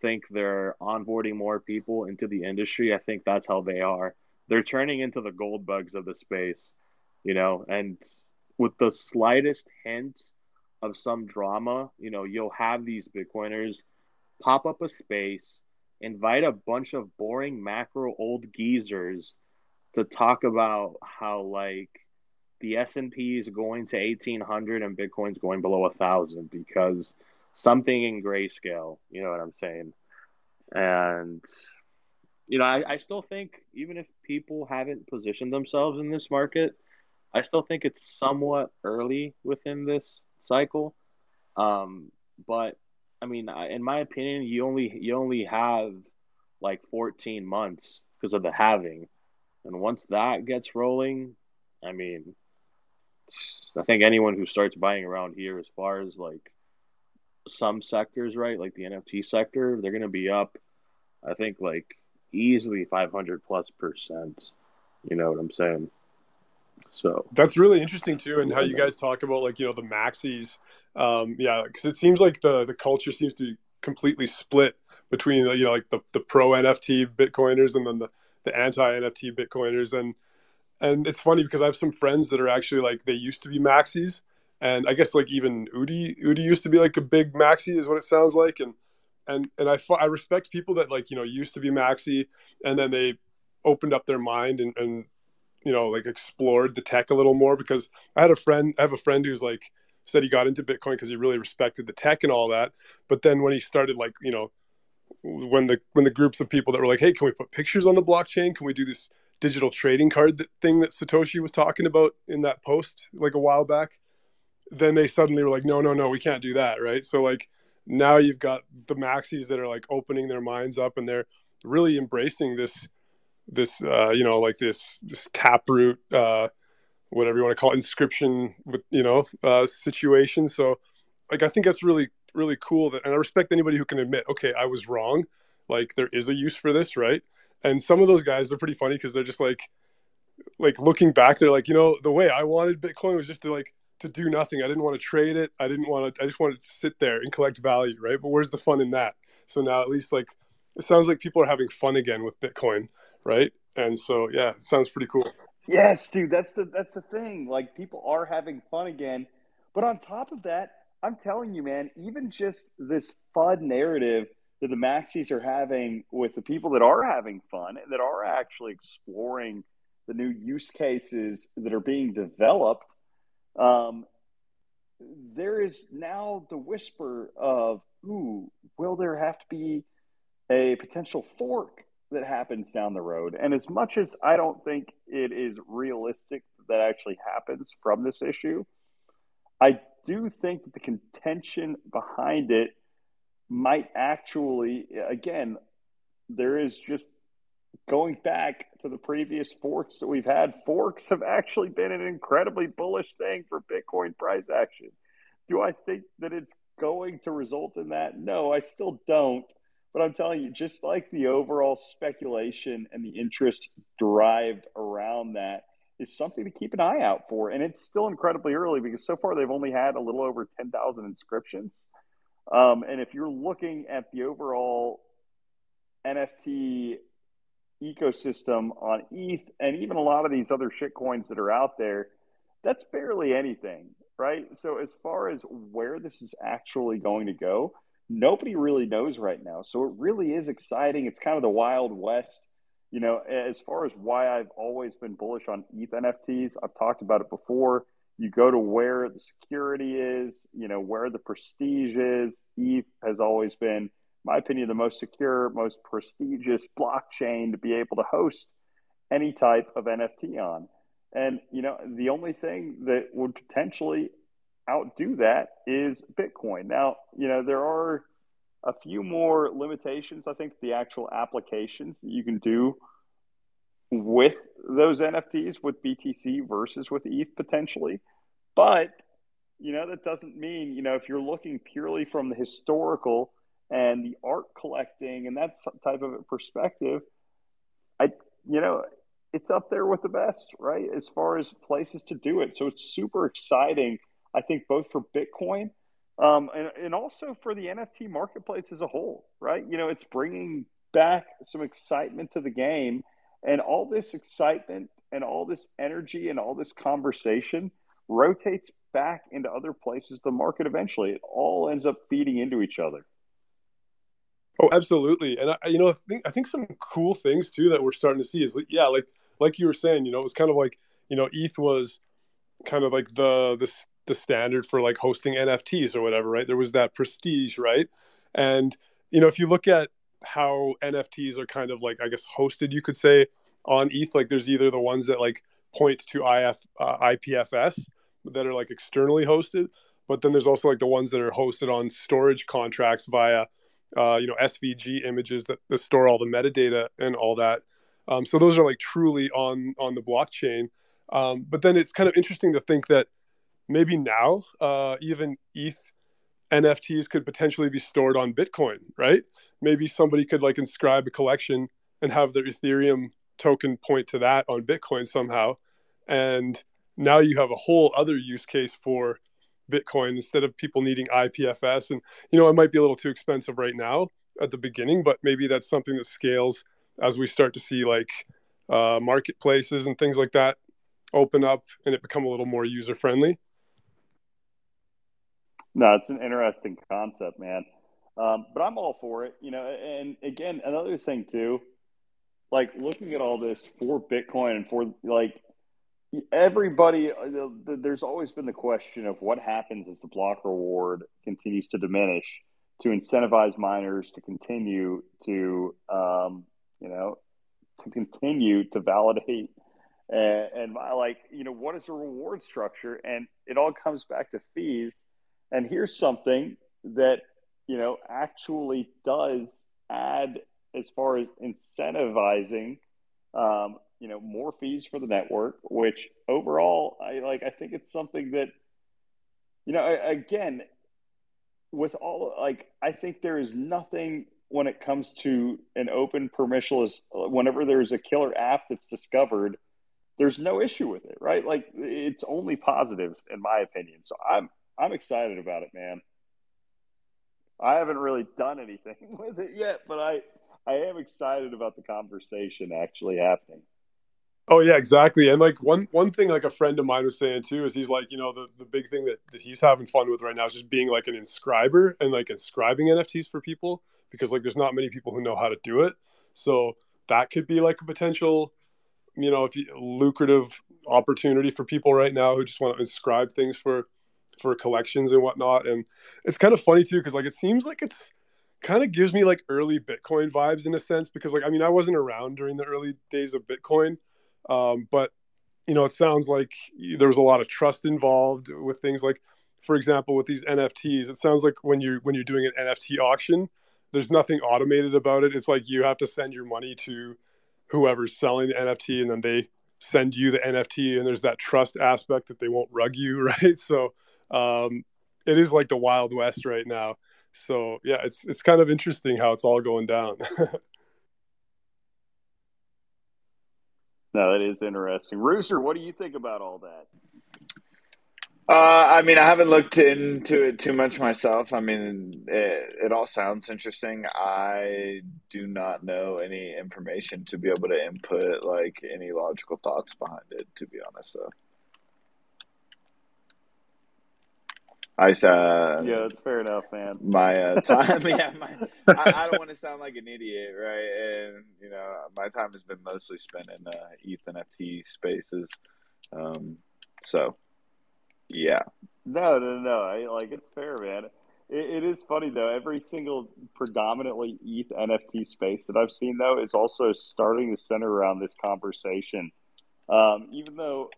S3: think they're onboarding more people into the industry, I think that's how they are. They're turning into the gold bugs of the space, you know, and with the slightest hint of some drama, you know, you'll have these Bitcoiners pop up a space, invite a bunch of boring macro old geezers to talk about how like the S&P is going to 1800 and Bitcoin's going below a 1000 because something in grayscale, you know what I'm saying? And you know, I, I still think even if people haven't positioned themselves in this market, I still think it's somewhat early within this cycle. Um, but I mean, in my opinion, you only you only have like 14 months because of the halving, and once that gets rolling, I mean, I think anyone who starts buying around here, as far as like some sectors, right, like the NFT sector, they're gonna be up. I think like easily 500 plus percent. You know what I'm saying? So
S6: that's really interesting too, and how you guys talk about like you know the maxis. Um, yeah, because it seems like the the culture seems to be completely split between you know like the the pro NFT Bitcoiners and then the the anti NFT Bitcoiners, and and it's funny because I have some friends that are actually like they used to be maxis, and I guess like even Udi Udi used to be like a big maxi is what it sounds like, and and and I I respect people that like you know used to be maxi and then they opened up their mind and and you know like explored the tech a little more because I had a friend I have a friend who's like said he got into Bitcoin because he really respected the tech and all that, but then when he started like you know when the when the groups of people that were like hey can we put pictures on the blockchain? Can we do this digital trading card that thing that Satoshi was talking about in that post like a while back? Then they suddenly were like no no no we can't do that right? So like now you've got the maxis that are like opening their minds up and they're really embracing this this uh, you know like this this taproot uh, whatever you want to call it, inscription with you know uh, situation. So like I think that's really really cool that and I respect anybody who can admit okay I was wrong. Like there is a use for this, right? And some of those guys they're pretty funny because they're just like like looking back they're like you know the way I wanted Bitcoin was just to like to do nothing. I didn't want to trade it. I didn't want to. I just wanted to sit there and collect value, right? But where's the fun in that? So now at least like it sounds like people are having fun again with Bitcoin, right? And so yeah, it sounds pretty cool.
S1: Yes, dude. That's the that's the thing. Like people are having fun again. But on top of that, I'm telling you, man, even just this fun narrative that the maxis are having with the people that are having fun and that are actually exploring the new use cases that are being developed um, there is now the whisper of, ooh, will there have to be a potential fork that happens down the road? And as much as I don't think it is realistic that actually happens from this issue, I do think that the contention behind it might actually, again, there is just going back to the previous forks that we've had, forks have actually been an incredibly bullish thing for Bitcoin price action. Do I think that it's going to result in that? No, I still don't. But I'm telling you, just like the overall speculation and the interest derived around that is something to keep an eye out for. And it's still incredibly early because so far they've only had a little over 10,000 inscriptions. Um, and if you're looking at the overall NFT ecosystem on ETH and even a lot of these other shit coins that are out there, that's barely anything, right? So as far as where this is actually going to go, nobody really knows right now. So it really is exciting. It's kind of the wild west. You know, as far as why I've always been bullish on ETH NFTs, I've talked about it before. You go to where the security is, you know, where the prestige is. ETH has always been my opinion, the most secure, most prestigious blockchain to be able to host any type of NFT on. And, you know, the only thing that would potentially outdo that is Bitcoin. Now, you know, there are a few more limitations, I think, the actual applications that you can do with those NFTs with BTC versus with ETH potentially. But, you know, that doesn't mean, you know, if you're looking purely from the historical and the art collecting and that type of perspective, I, you know, it's up there with the best, right? As far as places to do it. So it's super exciting, I think, both for Bitcoin um, and, and also for the NFT marketplace as a whole, right? You know, it's bringing back some excitement to the game and all this excitement and all this energy and all this conversation rotates back into other places the market eventually. It all ends up feeding into each other.
S6: Oh absolutely. And i you know i think i think some cool things too that we're starting to see is yeah like like you were saying you know it was kind of like you know eth was kind of like the the, the standard for like hosting nfts or whatever right there was that prestige right and you know if you look at how NFTs are kind of like I guess hosted, you could say, on ETH. Like there's either the ones that like point to IF uh, IPFS that are like externally hosted, but then there's also like the ones that are hosted on storage contracts via uh, you know SVG images that, that store all the metadata and all that. Um, so those are like truly on on the blockchain. Um, but then it's kind of interesting to think that maybe now uh, even ETH NFTs could potentially be stored on Bitcoin, right? Maybe somebody could like inscribe a collection and have their Ethereum token point to that on Bitcoin somehow. And now you have a whole other use case for Bitcoin instead of people needing IPFS. And, you know, it might be a little too expensive right now at the beginning, but maybe that's something that scales as we start to see like uh, marketplaces and things like that open up and it become a little more user friendly.
S1: No, it's an interesting concept, man. Um, but I'm all for it, you know. And again, another thing too, like looking at all this for Bitcoin and for like everybody, uh, there's always been the question of what happens as the block reward continues to diminish to incentivize miners to continue to, um, you know, to continue to validate and, and like, you know, what is the reward structure? And it all comes back to fees and here's something that, you know, actually does add as far as incentivizing, um, you know, more fees for the network, which overall, I like, I think it's something that, you know, again, with all, like, I think there is nothing when it comes to an open permissionless, whenever there's a killer app that's discovered, there's no issue with it, right? Like it's only positives in my opinion. So I'm I'm excited about it, man. I haven't really done anything with it yet, but I I am excited about the conversation actually happening.
S6: Oh yeah, exactly. And like one one thing like a friend of mine was saying too is he's like, you know, the, the big thing that, that he's having fun with right now is just being like an inscriber and like inscribing NFTs for people because like there's not many people who know how to do it. So that could be like a potential, you know, if you lucrative opportunity for people right now who just want to inscribe things for for collections and whatnot. And it's kind of funny too because like it seems like it's kind of gives me like early Bitcoin vibes in a sense because like I mean I wasn't around during the early days of Bitcoin, um, but you know it sounds like there was a lot of trust involved with things like for example with these NFTs it sounds like when you're when you're doing an NFT auction there's nothing automated about it. It's like you have to send your money to whoever's selling the NFT and then they send you the NFT and there's that trust aspect that they won't rug you right? So um, it is like the wild west right now. So yeah, it's it's kind of interesting how it's all going down.
S1: no, that is interesting. Rooster, what do you think about all that?
S2: Uh, I mean, I haven't looked into it too much myself. I mean, it, it all sounds interesting. I do not know any information to be able to input like any logical thoughts behind it. To be honest, though. I uh,
S1: yeah, that's fair enough, man.
S2: My uh, time, yeah, my, I, I, don't want to sound like an idiot, right? And you know, my time has been mostly spent in uh, ETH NFT spaces. Um, so, yeah.
S1: No, no, no. I, like it's fair, man. It, it is funny though. Every single predominantly ETH NFT space that I've seen though is also starting to center around this conversation. Um, even though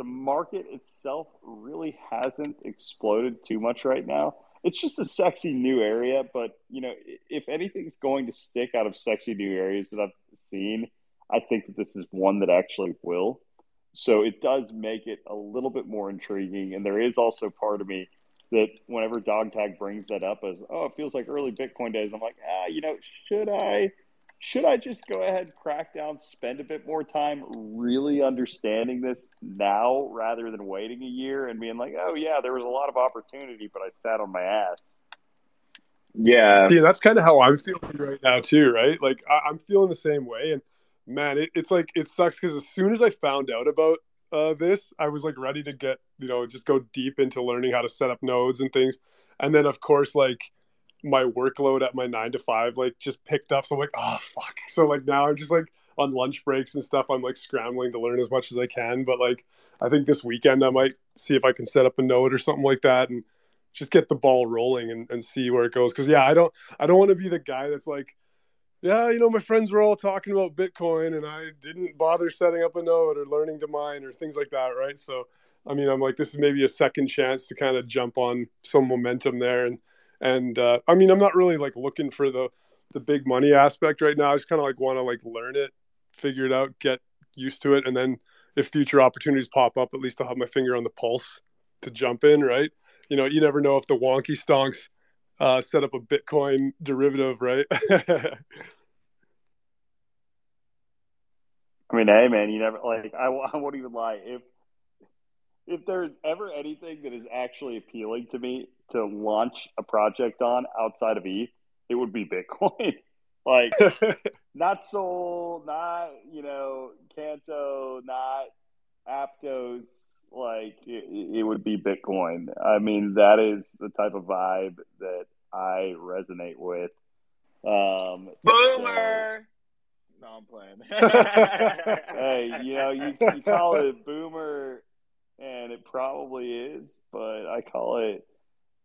S1: the market itself really hasn't exploded too much right now. It's just a sexy new area, but you know, if anything's going to stick out of sexy new areas that I've seen, I think that this is one that actually will. So it does make it a little bit more intriguing. And there is also part of me that whenever dog tag brings that up as, oh, it feels like early Bitcoin days, I'm like, ah, you know, should I should I just go ahead, crack down, spend a bit more time really understanding this now rather than waiting a year and being like, oh yeah, there was a lot of opportunity, but I sat on my ass.
S2: Yeah.
S6: See, that's kind of how I'm feeling right now too, right? Like I, am feeling the same way, and man, it, it's like it sucks because as soon as I found out about uh, this, I was like ready to get you know just go deep into learning how to set up nodes and things, and then of course like my workload at my nine to five like just picked up. So I'm like, oh fuck. So like now I'm just like on lunch breaks and stuff. I'm like scrambling to learn as much as I can. But like I think this weekend I might see if I can set up a node or something like that and just get the ball rolling and, and see where it goes. Cause yeah, I don't I don't want to be the guy that's like, yeah, you know, my friends were all talking about Bitcoin and I didn't bother setting up a node or learning to mine or things like that, right? So I mean, I'm like, this is maybe a second chance to kind of jump on some momentum there and and uh, I mean, I'm not really like looking for the the big money aspect right now. I just kind of like want to like learn it, figure it out, get used to it, and then if future opportunities pop up, at least I'll have my finger on the pulse to jump in. Right? You know, you never know if the wonky stonks uh, set up a Bitcoin derivative, right?
S1: I mean, hey man, you never like. I, I won't even lie. If if there's ever anything that is actually appealing to me to launch a project on outside of ETH, it would be Bitcoin. like not Sol, not you know Canto, not Aptos. Like it, it would be Bitcoin. I mean, that is the type of vibe that I resonate with. Um,
S2: Boomer. So, no, I'm playing.
S1: hey, you know, you, you call it boomer and it probably is, but I call it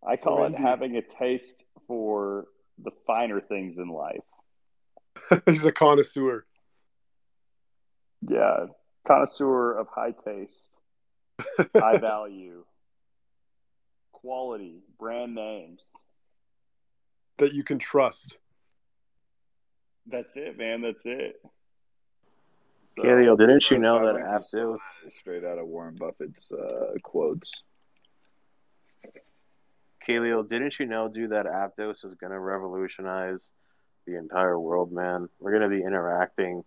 S1: I call it having a taste for the finer things in life.
S6: He's a connoisseur.
S1: Yeah, connoisseur of high taste, high value, quality, brand names
S6: that you can trust.
S1: That's it, man. That's it.
S3: So, Kaleo, didn't you know that Aptos
S2: straight out of Warren Buffett's uh, quotes?
S3: Kaleo, didn't you know, dude, that Aptos is going to revolutionize the entire world, man? We're going to be interacting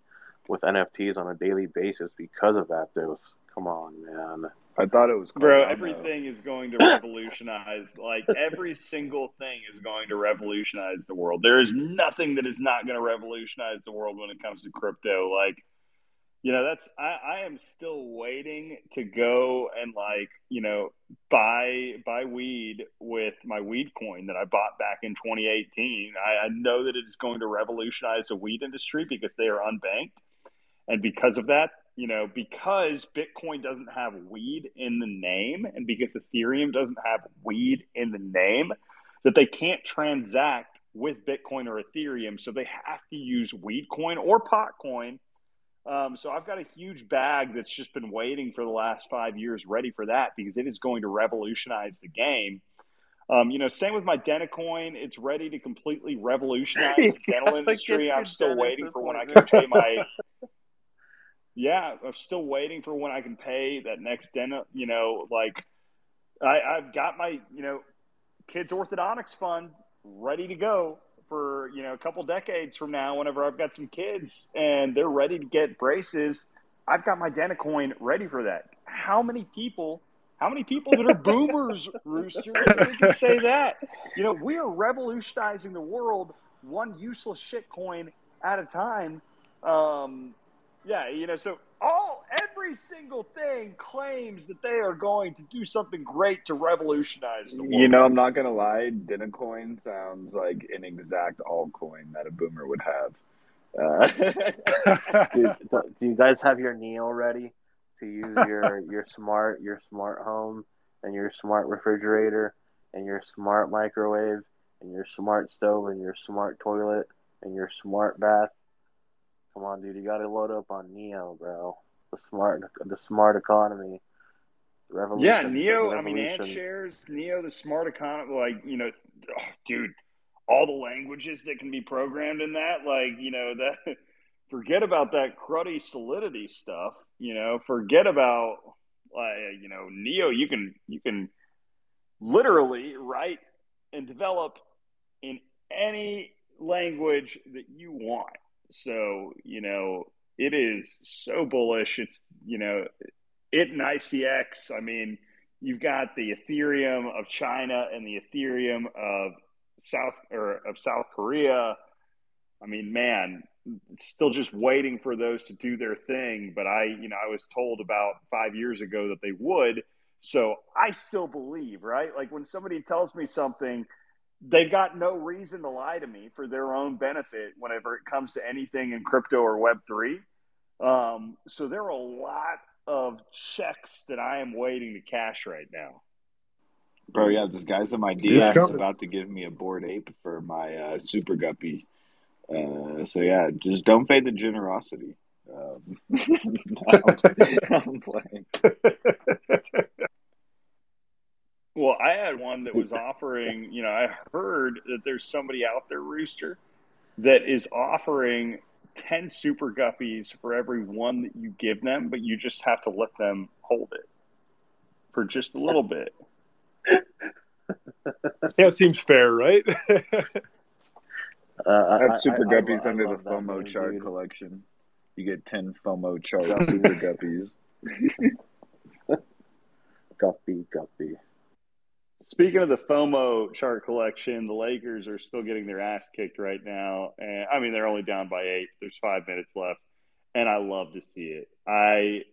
S3: with NFTs on a daily basis because of Aptos. Come on, man.
S2: I thought it was
S1: bro. Everything is going to revolutionize. like every single thing is going to revolutionize the world. There is nothing that is not going to revolutionize the world when it comes to crypto. Like you know that's I, I am still waiting to go and like you know buy buy weed with my weed coin that i bought back in 2018 I, I know that it is going to revolutionize the weed industry because they are unbanked. And because of that you know because bitcoin doesn't have weed in the name and because ethereum doesn't have weed in the name that they can't transact with bitcoin or ethereum. So they have to use weed coin or pot coin um, so I've got a huge bag that's just been waiting for the last five years, ready for that because it is going to revolutionize the game. Um, you know, same with my Dentacoin. It's ready to completely revolutionize the dental industry. I'm still waiting for when I can pay my. yeah, I'm still waiting for when I can pay that next dental. You know, like I, I've got my you know kids orthodontics fund ready to go for you know a couple decades from now, whenever I've got some kids and they're ready to get braces, I've got my Dentacoin ready for that. How many people? How many people that are boomers, Rooster, can say that? You know, we are revolutionizing the world one useless shit coin at a time. Um, yeah, you know, so all every single thing claims that they are going to do something great to revolutionize the world.
S2: You know, I'm not gonna lie, Dentacoin sounds like an exact altcoin that a boomer would have.
S3: Uh, do, do you guys have your Neo ready to use your your smart your smart home and your smart refrigerator and your smart microwave and your smart stove and your smart toilet and your smart bath Come on, dude, you got to load up on Neo, bro. The smart, the smart economy.
S1: revolution. Yeah, Neo. I mean, Ant shares Neo, the smart economy. Like you know, oh, dude, all the languages that can be programmed in that. Like you know, the forget about that cruddy solidity stuff. You know, forget about like you know Neo. You can you can literally write and develop in any language that you want. So you know it is so bullish. It's you know it and ICX. I mean, you've got the Ethereum of China and the Ethereum of South or of South Korea. I mean, man, still just waiting for those to do their thing. But I, you know, I was told about five years ago that they would. So I still believe, right? Like when somebody tells me something, they've got no reason to lie to me for their own benefit whenever it comes to anything in crypto or Web3. Um, so there are a lot of checks that I am waiting to cash right now.
S2: Bro, yeah, this guy's in my
S6: It's
S2: DMs about to give me a Bored Ape for my uh, super guppy. Uh, so yeah, just don't fade the generosity. Um, I'm playing.
S1: Well, I had one that was offering, you know, I heard that there's somebody out there, Rooster, that is offering 10 super guppies for every one that you give them, but you just have to let them hold it for just a little bit.
S6: Yeah, it seems fair, right?
S3: Uh,
S2: That's super
S3: I- I
S2: guppies
S3: lo- I
S2: under the FOMO
S3: name,
S2: chart
S3: dude.
S2: collection. You get 10 FOMO chart super guppies.
S3: Guppy, guppy.
S1: Speaking of the FOMO chart collection, the Lakers are still getting their ass kicked right now. And I mean, they're only down by eight. There's five minutes left. And I love to see it. I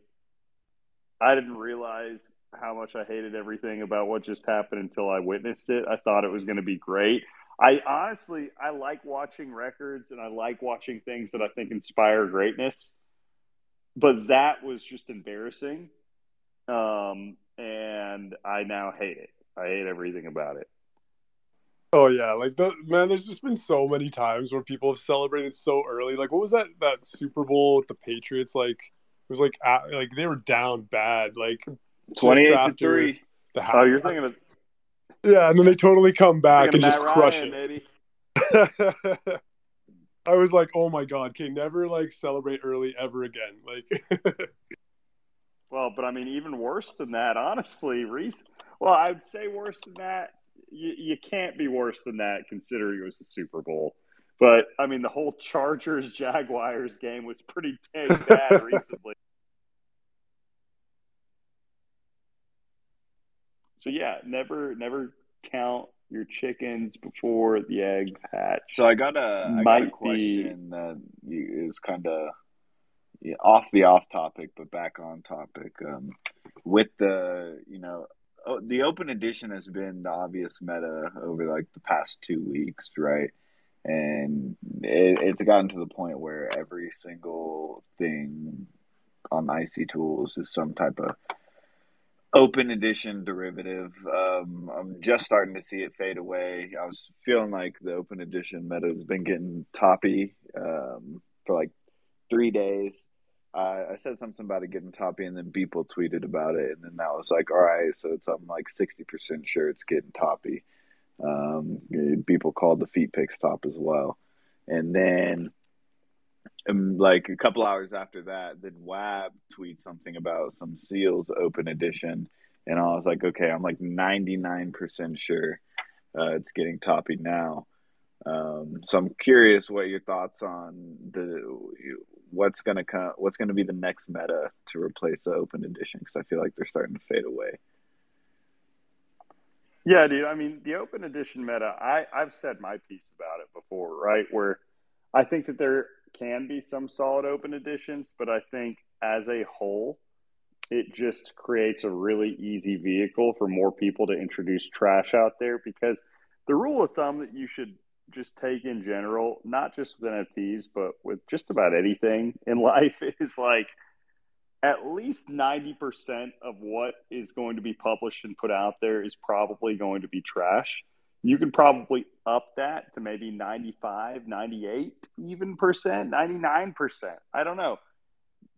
S1: I didn't realize how much I hated everything about what just happened until I witnessed it. I thought it was going to be great. I honestly, I like watching records and I like watching things that I think inspire greatness. But that was just embarrassing. Um, and I now hate it. I hate everything about it.
S6: oh yeah, like the man. There's just been so many times where people have celebrated so early. Like, what was that that Super Bowl with the Patriots? Like, it was like at, like they were down bad. Like just
S1: 28 to 3.
S6: the half.
S1: Oh, you're thinking of,
S6: yeah, and then they totally come back and
S1: of
S6: just
S1: Matt
S6: crush
S1: Ryan,
S6: it. I was like, oh my god, okay, never like celebrate early ever again. Like,
S1: Well, but I mean, even worse than that, honestly, Reese. Well, I'd say worse than that. You, you can't be worse than that considering it was the Super Bowl. But I mean, the whole Chargers Jaguars game was pretty dang bad recently. So yeah, never never count your chickens before the eggs hatch.
S2: So I got a, I got a
S1: Might be-
S2: question that is kind of off the off topic, but back on topic. Um, with the, you know, the open edition has been the obvious meta over like the past two weeks, right? And it, it's gotten to the point where every single thing on Icy Tools is some type of open edition derivative. Um, I'm just starting to see it fade away. I was feeling like the open edition meta has been getting toppy um, for like three days. I I said something about it getting toppy, and then Beeple tweeted about it, and then that was like, all right, so it's I'm like sixty percent sure it's getting toppy. Um, Beeple called the feet picks top as well, and then um, like a couple hours after that, then Wab tweets something about some Seals Open Edition, and I was like, okay, I'm like 99% sure uh, it's getting toppy now. Um, so I'm curious what your thoughts on the what's gonna come, what's gonna be the next meta to replace the Open Edition because I feel like they're starting to fade away.
S1: Yeah, dude. I mean, the open edition meta, I, I've said my piece about it before, right? Where I think that there can be some solid open editions, but I think as a whole, it just creates a really easy vehicle for more people to introduce trash out there because the rule of thumb that you should just take in general, not just with NFTs, but with just about anything in life, is like at least 90% of what is going to be published and put out there is probably going to be trash. You can probably up that to maybe 95, 98 even percent, 99%. I don't know.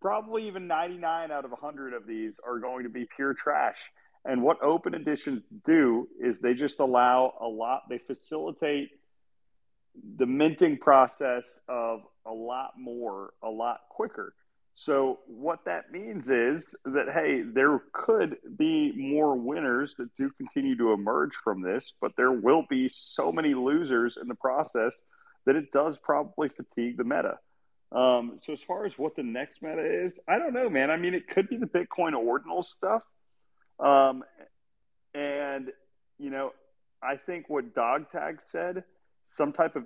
S1: Probably even 99 out of 100 of these are going to be pure trash. And what open editions do is they just allow a lot, they facilitate the minting process of a lot more, a lot quicker. So what that means is that hey, there could be more winners that do continue to emerge from this, but there will be so many losers in the process that it does probably fatigue the meta. Um, so as far as what the next meta is, I don't know, man. I mean, it could be the Bitcoin ordinal stuff, um, and you know, I think what Dog Tag said, some type of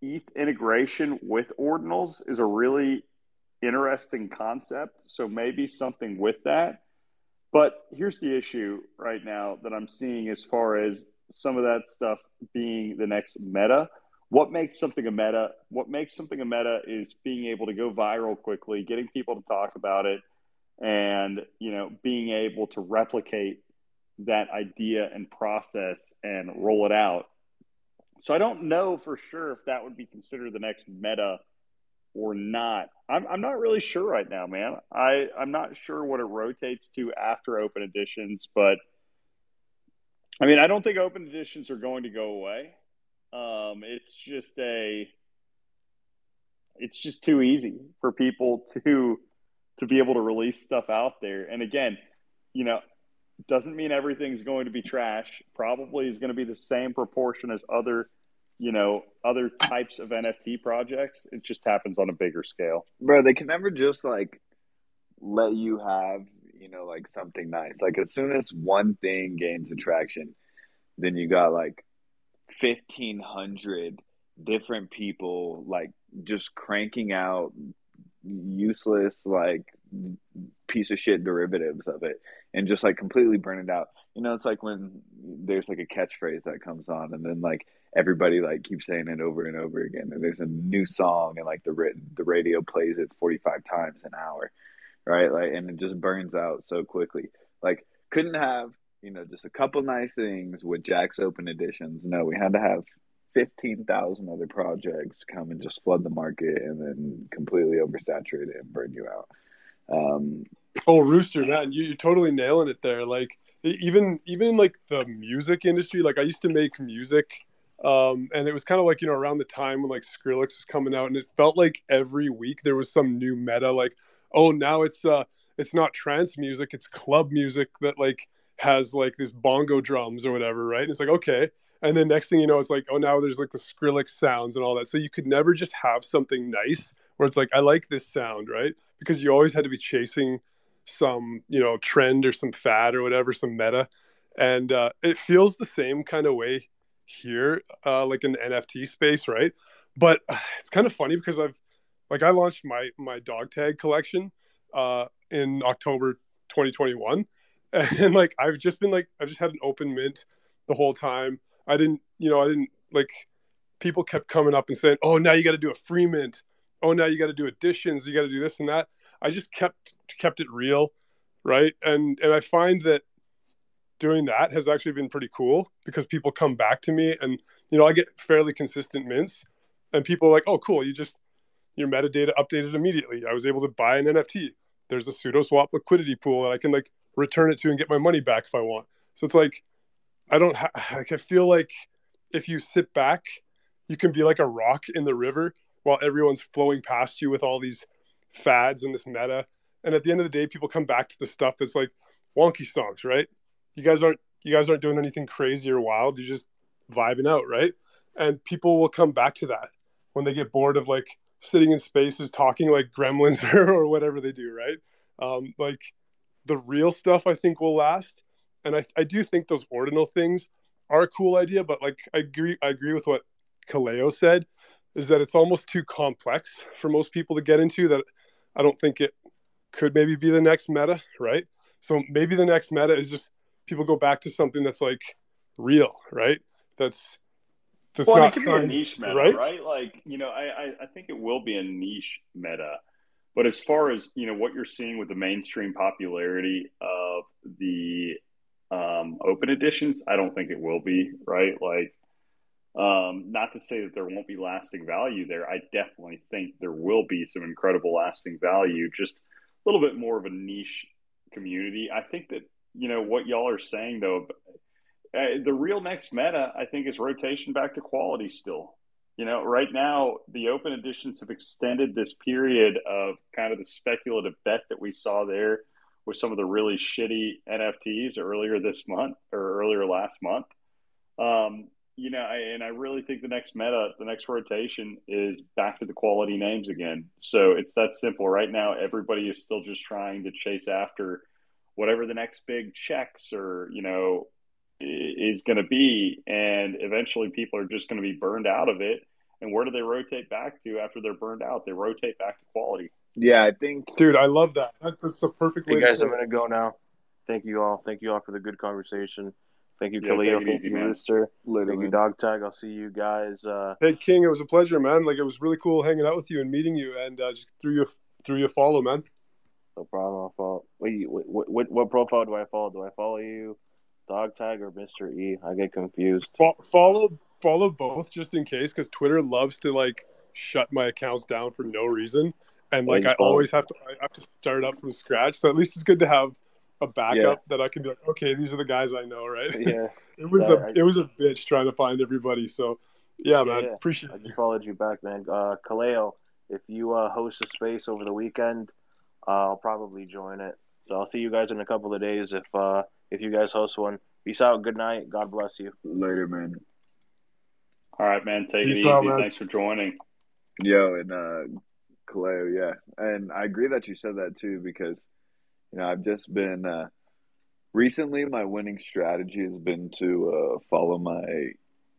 S1: ETH integration with ordinals is a really interesting concept. So maybe something with that. But here's the issue right now that I'm seeing as far as some of that stuff being the next meta. What makes something a meta? What makes something a meta is being able to go viral quickly, getting people to talk about it, and you know, being able to replicate that idea and process and roll it out. So I don't know for sure if that would be considered the next meta or not. I'm, I'm not really sure right now, man. I, I'm not sure what it rotates to after open editions, but I mean, I don't think open editions are going to go away. Um, it's just a, it's just too easy for people to, to be able to release stuff out there. And again, you know, doesn't mean everything's going to be trash. Probably is going to be the same proportion as other you know other types of NFT projects. It just happens on a bigger scale.
S2: Bro, they can never just like let you have, you know, like something nice. Like as soon as one thing gains attraction, then you got like 1500 different people like just cranking out useless like piece of shit derivatives of it and just like completely burn it out. You know, it's like when there's like a catchphrase that comes on and then like everybody like keeps saying it over and over again and there's a new song and like the the radio plays it 45 times an hour right? Like and it just burns out so quickly. Like couldn't have you know just a couple nice things with jack's open editions. No we had to have 15,000 other projects come and just flood the market and then completely oversaturate it and burn you out um,
S6: oh rooster man you, you're totally nailing it there like even even in like the music industry like i used to make music um, and it was kind of like you know around the time when like Skrillex was coming out, and it felt like every week there was some new meta. Like, oh, now it's uh, it's not trance music, it's club music that like has like this bongo drums or whatever, right? And it's like okay, and then next thing you know, it's like oh, now there's like the Skrillex sounds and all that. So you could never just have something nice where it's like I like this sound, right? Because you always had to be chasing some you know trend or some fad or whatever, some meta, and uh, it feels the same kind of way here, uh, like in the NFT space, right? But uh, it's kind of funny because I've like I launched my my dog tag collection uh, in October 2021, and like I've just been like I've just had an open mint the whole time. I didn't, you know, I didn't like people kept coming up and saying, "Oh, now you got to do a free mint. Oh, now you got to do editions. You got to do this and that." I just kept kept it real, right? And and I find that doing that has actually been pretty cool because people come back to me and you know I get fairly consistent mints and people are like, oh cool, you just your metadata updated immediately. I was able to buy an NFT. There's a sudoswap liquidity pool and I can like return it to and get my money back if I want. So it's like I don't ha- like I feel like if you sit back, you can be like a rock in the river while everyone's flowing past you with all these fads and this meta. And at the end of the day, people come back to the stuff that's like Wonky Stonks, right? you guys aren't you guys aren't doing anything crazy or wild. You're just vibing out, right? And people will come back to that when they get bored of like sitting in spaces talking like gremlins or, or whatever they do, right? Um, like the real stuff I think will last. And I, I do think those ordinal things are a cool idea, but like I agree I agree with what Kaleo said, is that it's almost too complex for most people to get into that I don't think it could maybe be the next meta, right? So maybe the next meta is just people go back to something that's like real, right? That's
S1: that's well, not it can be a niche meta, right? right? Like you know, I, I I think it will be a niche meta, but as far as you know, what you're seeing with the mainstream popularity of the um, open editions, I don't think it will be right. Like, um, not to say that there won't be lasting value there. I definitely think there will be some incredible lasting value. Just a little bit more of a niche community. I think that you know what y'all are saying though. Uh, the real next meta, I think, is rotation back to quality still. you know, right now the open editions have extended this period of kind of the speculative bet that we saw there with some of the really shitty NFTs earlier this month or earlier last month. Um, you know, I, and I really think the next meta, the next rotation is back to the quality names again. So it's that simple. Right now, everybody is still just trying to chase after whatever the next big checks or, you know, is going to be. And eventually people are just going to be burned out of it. And where do they rotate back to after they're burned out? They rotate back to quality.
S2: Yeah, I think,
S6: dude, I love that. That's the perfect way.
S3: Hey guys,
S6: to
S3: I'm gonna go now. Thank you all. Thank you all for the good conversation. Thank you,
S1: Yeah,
S3: Khalil. Thank
S1: easy,
S3: you,
S1: man.
S3: Rooster.
S2: later,
S3: Thank you. Dog Tag. I'll see you guys. Uh,
S6: Hey King, it was a pleasure, man. Like it was really cool hanging out with you and meeting you, and uh, just through your through your follow, man.
S3: no problem. I'll follow. Wait, what, what, what profile do I follow? Do I follow you, Dog Tag, or Mister E? I get confused.
S6: Fo- follow follow both just in case, because Twitter loves to like shut my accounts down for no reason, and like I
S3: follow.
S6: always have to I have to start up from scratch. So at least it's good to have a backup that I can be like, okay, these are the guys I know, right?
S3: Yeah,
S6: it was
S3: Yeah,
S6: a
S3: I-
S6: it was a bitch trying to find everybody. So yeah, man,
S3: yeah.
S6: appreciate
S3: I
S6: it.
S3: just followed you back, man. Uh, Kaleo, if you uh, host a space over the weekend, uh, I'll probably join it. So I'll see you guys in a couple of days if uh, if you guys host one. Peace out. Good night. God bless you.
S2: Later, man.
S1: All right, man. Take
S6: Peace
S1: it easy.
S6: out.
S1: Thanks for joining.
S2: Yo, and uh Kaleo, yeah. And I agree that you said that too because you know, I've just been uh recently my winning strategy has been to uh follow my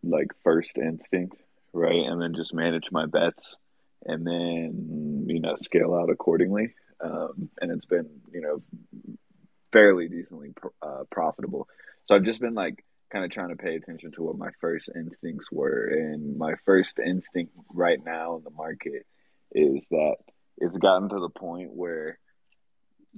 S2: like first instinct, right? And then just manage my bets and then, you know, scale out accordingly. Um and it's been, you know, fairly decently uh, profitable. So I've just been like kind of trying to pay attention to what my first instincts were. And my first instinct right now in the market is that it's gotten to the point where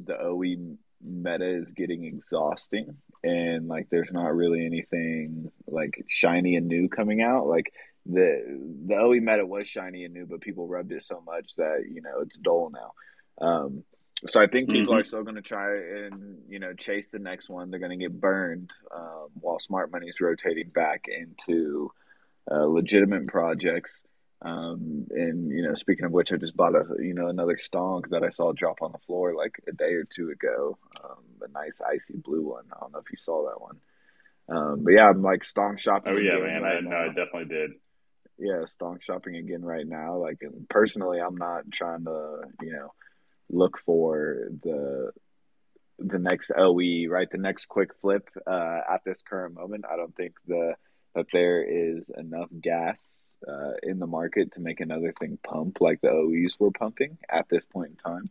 S2: the OE meta is getting exhausting and like there's not really anything like shiny and new coming out. Like the the OE meta was shiny and new, but people rubbed it so much that, you know, it's dull now. Um so I think people
S1: Mhm.
S2: are still going to try and you know chase the next one. They're going to get burned um, while smart money is rotating back into uh, legitimate projects. Um, and you know, speaking of which, I just bought a you know another stonk that I saw drop on the floor like a day or two ago. Um, a nice icy blue one. I don't know if you saw that one. Um, but yeah, I'm like stonk shopping.
S1: Oh yeah, man.
S2: right
S1: I no, I definitely did.
S2: yeah, stonk shopping again right now. Like and personally, I'm not trying to, you know, look for the the next OE, right? The next quick flip uh, at this current moment. I don't think the that there is enough gas uh, in the market to make another thing pump like the OEs were pumping at this point in time.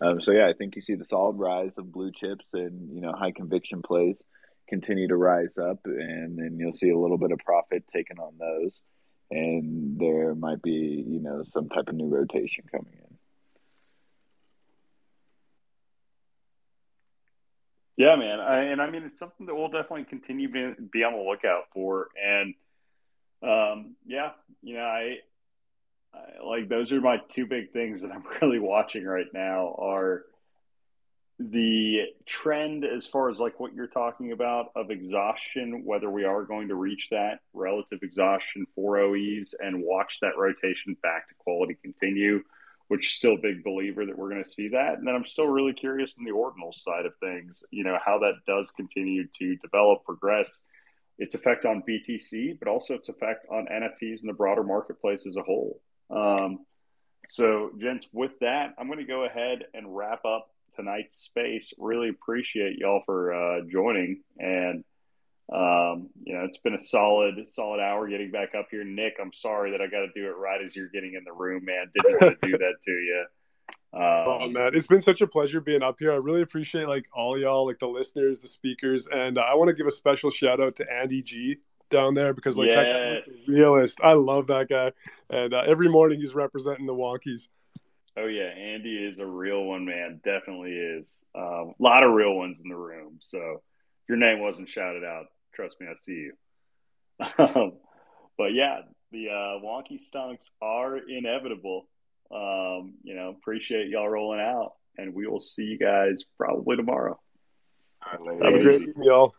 S2: Um, so yeah, I think you see the solid rise of blue chips and you know high conviction plays continue to rise up, and then you'll see a little bit of profit taken on those and there might be you know some type of new rotation coming in.
S1: Yeah, man. I, and I mean, it's something that we'll definitely continue to be on the lookout for. And um, yeah, you know, I, I like those are my two big things that I'm really watching right now are the trend as far as like what you're talking about of exhaustion, whether we are going to reach that relative exhaustion for OEs and watch that rotation back to quality continue, which still big believer that we're going to see that. And then I'm still really curious in the ordinal side of things, you know, how that does continue to develop, progress, its effect on BTC, but also its effect on NFTs and the broader marketplace as a whole. Um, so, gents, with that, I'm going to go ahead and wrap up tonight's space. Really appreciate y'all for uh, joining, and um, you know it's been a solid, solid hour getting back up here. Nick, I'm sorry that I got to do it right as you're getting in the room, man. Didn't want to do that to you. Um,
S6: Oh man, it's been such a pleasure being up here. I really appreciate like all y'all, like the listeners, the speakers, and I want to give a special shout out to Andy G down there because like that guy's like, the realist. I love that guy, and uh, every morning he's representing the Wonkies.
S1: Oh yeah, Andy is a real one, man. Definitely is. A lot of real ones in the room. So if your name wasn't shouted out, trust me, I see you. Um, but yeah, the uh, Wonky Stonks are inevitable. Um, you know, appreciate y'all rolling out, and we will see you guys probably tomorrow.
S2: All right.
S6: Have a great evening, y'all.